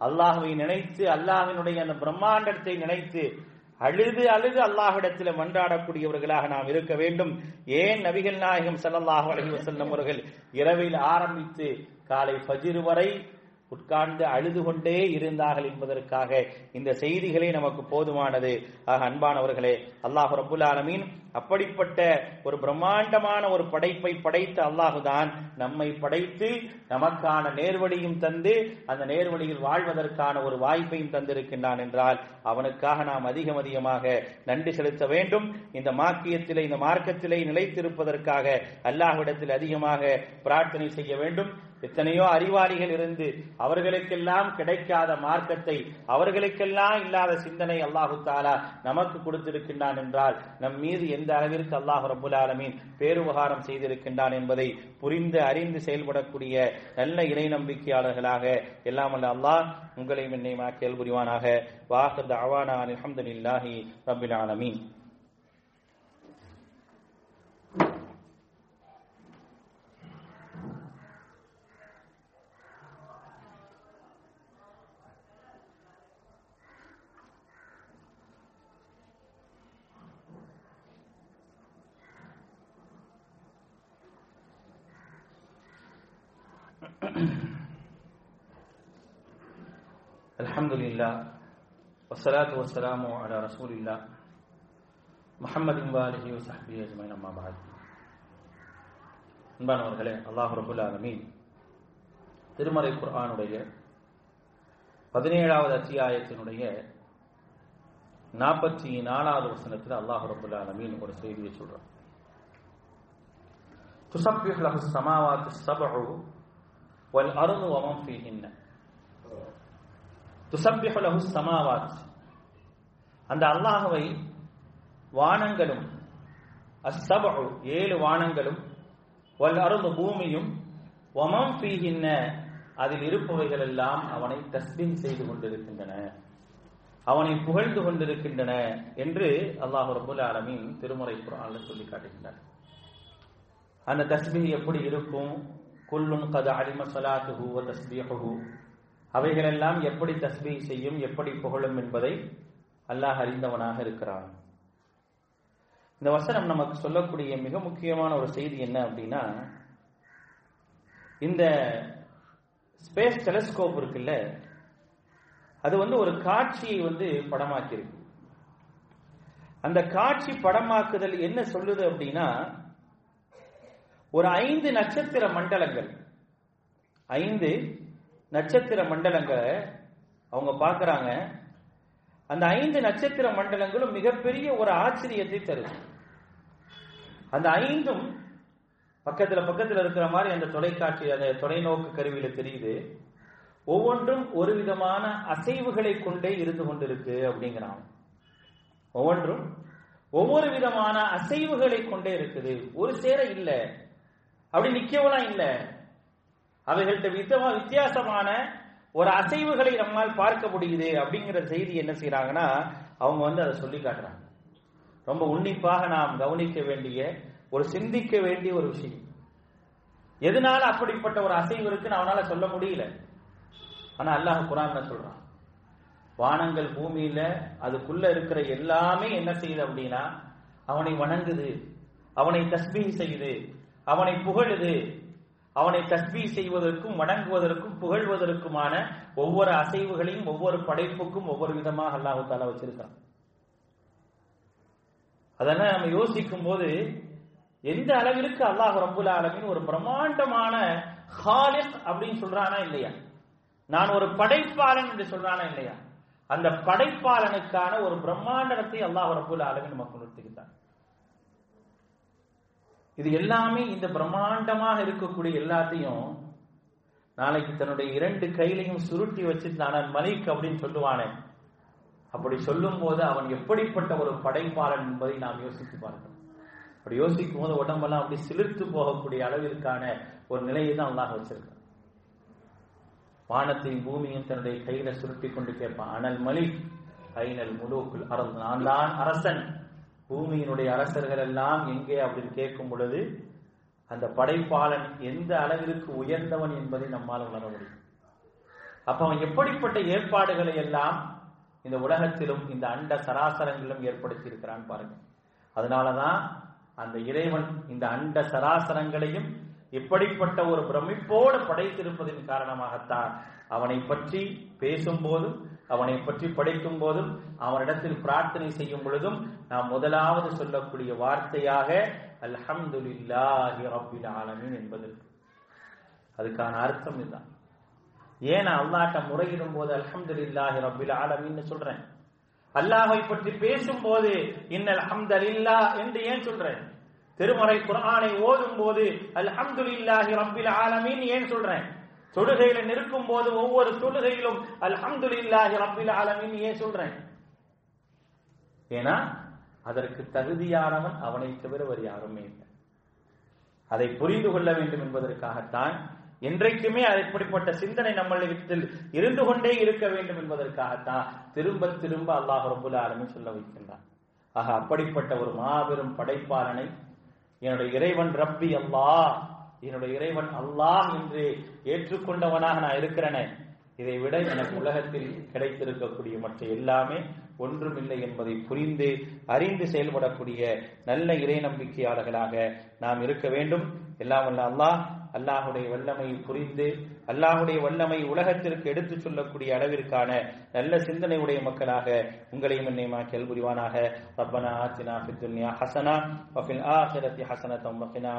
அல்லாஹுவை நினைத்து அல்லாஹினுடைய அந்த பிரம்மாண்டத்தை நினைத்து அழுது அழுது அல்லாஹிடத்தில் மன்றாடக்கூடியவர்களாக நாம் இருக்க வேண்டும். ஏன் நபிகள் நாயகம் செல்லல்லாஹ் அலைஹி வஸல்லம் அவர்கள் இரவில் ஆரம்பித்து காலை ஃபஜ்ர் வரை உட்கார்ந்து அழுது கொண்டே இருந்தார்கள் என்பதற்காக இந்த செய்திகளே நமக்கு போதுமானது. ஆக அன்பானவர்களே அல்லாஹ் ரபுல் ஆலமீன் அப்படிப்பட்ட ஒரு பிரம்மாண்டமான ஒரு படைப்பை படைத்த அல்லாஹுதான் நம்மை படைத்து நமக்கான நேர்வழியும் தந்து அந்த நேர்வழியில் வாழ்வதற்கான ஒரு வாய்ப்பையும் தந்திருக்கின்றான் என்றால் அவனுக்காக நாம் அதிகம் அதிகமாக நன்றி செலுத்த வேண்டும். இந்த மாக்கியத்திலே இந்த மார்க்கத்திலே நிலைத்திருப்பதற்காக அல்லாஹ்விடத்தில் அதிகமாக பிரார்த்தனை செய்ய வேண்டும். எத்தனையோ அறிவாளிகள் இருந்து அவர்களுக்கெல்லாம் கிடைக்காத மார்க்கத்தை அவர்களுக்கெல்லாம் இல்லாத சிந்தனை அல்லாஹு தாலா நமக்கு கொடுத்திருக்கின்றான் என்றால் நம் மீது எந்த அளவிற்கு அல்லாஹ் ரபுல் ஆலமீன் பேருபகாரம் செய்திருக்கின்றான் என்பதை புரிந்து அறிந்து செயல்படக்கூடிய நல்ல இறை நம்பிக்கையாளர்களாக எல்லாம் அல்ல அல்லாஹ் உங்களையும் என்னை மாக்கியல் புரிவானாக வாஹத் அவானா அலமதுல்லாஹி ரபுல் ஆலமீன். الحمد لله والصلاة والسلام على رسول الله محمد وآله وصحبه أجمعين أما بعد அன்பானவர்களே அல்லாஹ் ரபுல் ஆலமீன் திருமறை குர்ஆனுடைய பதினேழாவது அத்தியாயத்தினுடைய நாற்பத்தி நாலாவது வசனத்தில் அல்லாஹ் ரபுல் ஆலமீன் ஒரு செய்தியை சொல்றான் تسبح له السماوات السبع والأرض ومن فيهن துசப்பிஹு லஹு சமாவாத் அந்த அல்லாஹுவை வானங்களும் அஸ்ஸபு ஏழு வானங்களும் வல் அருது பூமியும் வமம் ஃபீஹின்ன அதில் இருப்பவைகள் எல்லாம் அவனை தஸ்பீன் செய்து கொண்டிருக்கின்றன அவனை புகழ்ந்து கொண்டிருக்கின்றன என்று அல்லாஹு ரபுல் ஆலமீன் திருமுறை குரான்ல சொல்லி காட்டுகின்றார் அந்த தஸ்பீஹ் எப்படி இருக்கும் குல்லுன் கத அலிம சலாத்துஹு தஸ்பீஹு அவைகளெல்லாம் எப்படி தஸ்பீ செய்யும் எப்படி புகழும் என்பதை அல்லாஹ் அறிந்தவனாக இருக்கிறான். இந்த வசனம் நமக்கு சொல்லக்கூடிய மிக முக்கியமான ஒரு செய்தி என்ன அப்படின்னா இந்த ஸ்பேஸ் டெலஸ்கோப் இருக்குல்ல அது வந்து ஒரு காட்சியை வந்து படமாக்கியிருக்கு. அந்த காட்சி படமாக்குதல் என்ன சொல்லுது அப்படின்னா ஒரு ஐந்து நட்சத்திர மண்டலங்கள். ஐந்து நட்சத்திர மண்டலங்களை அவங்க பார்க்கறாங்க. அந்த ஐந்து நட்சத்திர மண்டலங்களும் மிகப்பெரிய ஒரு ஆச்சரியத்தை தருது அந்த ஐந்தும் பக்கத்துல பக்கத்துல இருக்கிற மாதிரி அந்த தொலைக்காட்சி அந்த தொலைநோக்கு கருவியில தெரியுது. ஒவ்வொன்றும் ஒரு விதமான அசைவுகளை கொண்டே இருந்து கொண்டிருக்கு அப்படிங்கிறான் ஒவ்வொன்றும் ஒவ்வொரு விதமான அசைவுகளை கொண்டே இருக்குது. ஒரு சேர இல்லை. அப்படி நிக்கவெல்லாம் இல்ல. அவைகள்ட்ட விதமா வித்தியாசமான ஒரு அசைவுகளை நம்மால் பார்க்க முடியுது அப்படிங்கிற செய்தி என்ன செய்யறாங்கன்னா அவங்க வந்து அதை சொல்லி காட்டுறாங்க. ரொம்ப உன்னிப்பாக நாம் கவனிக்க வேண்டிய ஒரு சிந்திக்க வேண்டிய ஒரு விஷயம். எதனால அப்படிப்பட்ட ஒரு அசைவு இருக்குன்னு அவனால சொல்ல முடியல. ஆனா அல்லாஹ் குரான் சொல்றான். வானங்கள் பூமியில அதுக்குள்ள இருக்கிற எல்லாமே என்ன செய்யுது அப்படின்னா அவனை வணங்குது அவனை தஸ்மீ செய்யுது அவனை புகழுது. அவனை தஸ்பி செய்வதற்கும் வணங்குவதற்கும் புகழ்வதற்குமான ஒவ்வொரு அசைவுகளையும் ஒவ்வொரு படைப்புக்கும் ஒவ்வொரு விதமாக அல்லாஹு தாலா வச்சிருக்கான் அதெல்லாம் நம்ம யோசிக்கும் போது எந்த அளவிற்கு அல்லாஹ் ரபுல் ஆலமின் ஒரு பிரம்மாண்டமான ஹாலிஸ் அப்படின்னு சொல்றானா இல்லையா? நான் ஒரு படைப்பாளன் என்று சொல்றானா இல்லையா? அந்த படைப்பாளனுக்கான ஒரு பிரம்மாண்டத்தை அல்லாஹ் ரபுல் ஆலமின் நமக்கு உணர்த்துகின்றான். இது எல்லாமே இந்த பிரம்மாண்டமாக இருக்கக்கூடிய எல்லாத்தையும் நாளைக்கு தன்னுடைய இரண்டு கையிலையும் சுருட்டி வச்சுட்டு மலிக் அப்படின்னு சொல்லுவானே. அப்படி சொல்லும் போது அவன் எப்படிப்பட்ட ஒரு படைப்பாளன் என்பதை நாம் யோசித்து பார்க்கணும். அப்படி யோசிக்கும் போது உடம்பெல்லாம் அப்படி சிலிர்த்து போகக்கூடிய அளவிற்கான ஒரு நிலையை தான் அல்லாஹ் வச்சிருக்கான். வானத்தையும் பூமியும் தன்னுடைய கையில சுருட்டி கொண்டு கேட்பான் அனல் மலிக் ஐநல் முழுக்குள் அரசு நான் தான் அரசன். பூமியினுடைய அரசர்கள் எல்லாம் எங்கே அப்படின்னு கேட்கும் பொழுது அந்த படைப்பாளன் எந்த அளவிற்கு உயர்ந்தவன் என்பதை நம்மால் உணர முடியும். அப்ப அவன் எப்படிப்பட்ட ஏற்பாடுகளை எல்லாம் இந்த உலகத்திலும் இந்த அண்ட சராசரங்களிலும் ஏற்படுத்தி இருக்கிறான் பாருங்க. அதனாலதான் அந்த இறைவன் இந்த அண்ட சராசரங்களையும் இப்படிப்பட்ட ஒரு பிரமிப்போடு படைத்திருப்பதின் காரணமாகத்தான் அவனை பற்றி பேசும்போதும் அவனை பற்றி படிக்கும் போதும் அவனிடத்தில் பிரார்த்தனை செய்யும் பொழுதும் நாம் முதலாவது சொல்லக்கூடிய வார்த்தையாக அல்ஹம்துலில்லாஹி ரப்பில் ஆலமீன் என்பதற்கு. அதுக்கான அர்த்தம் இதுதான். ஏன் அல்லாட்ட முறையிடும் போது அல்ஹம்துலில்லாஹி ரப்பில் ஆலமின்னு சொல்றேன்? அல்லாஹை பற்றி பேசும் போது இன்னல் ஹம்தலில்லா என்று ஏன் சொல்றேன்? திருமறை குரானை ஓதும் போது அல்ஹம்துலில்லாஹி ரப்பில் ஆலமின் ஏன் சொல்றேன்? தொழுகையில நிற்கும் போது ஒவ்வொரு தொழுகையிலும் அல்ஹம்துலில்லாஹி ரப்பில் ஆலமீன் ஏன் சொல்றேன்? ஏன்னா அதற்கு தகுதியானவன் அவனை தவிர வேறு யாருமே இல்லை. அதை புரிந்து கொள்ள வேண்டும் என்பதற்காகத்தான் என்றைக்குமே அப்படிப்பட்ட சிந்தனை நம்மளிடத்தில் இருந்து கொண்டே இருக்க வேண்டும் என்பதற்காகத்தான் திரும்ப திரும்ப அல்லாஹ் ரபுல் ஆலமின் சொல்ல வைக்கின்றான். ஆக அப்படிப்பட்ட ஒரு மாபெரும் படைப்பாளனை என்னுடைய இறைவன் ரப்பி அல்லாஹ் என்னுடைய இறைவன் அல்லாஹ் என்று ஏற்றுக்கொண்டவனாக நான் இருக்கிறேனே இதை விட எனக்கு உலகத்தில் கிடைத்திருக்கக்கூடிய மற்ற எல்லாமே ஒன்றுமில்லை என்பதை புரிந்து அறிந்து செயல்படக்கூடிய நல்ல இறை நம்பிக்கையாளர்களாக நாம் இருக்க வேண்டும். எல்லாம் வல்ல அல்லாஹ் அல்லாஹுடைய வல்லமையை புரிந்து அல்லாஹுடைய வல்லமை உலகத்திற்கு எடுத்துச் சொல்லக்கூடிய அளவிற்கான நல்ல சிந்தனை உடைய மக்களாக உங்களையும் என்னையுமா கேள்புரிவானாக ரப்பனா ஆத்தினா ஹசனா ஹசனத்தம் வகினா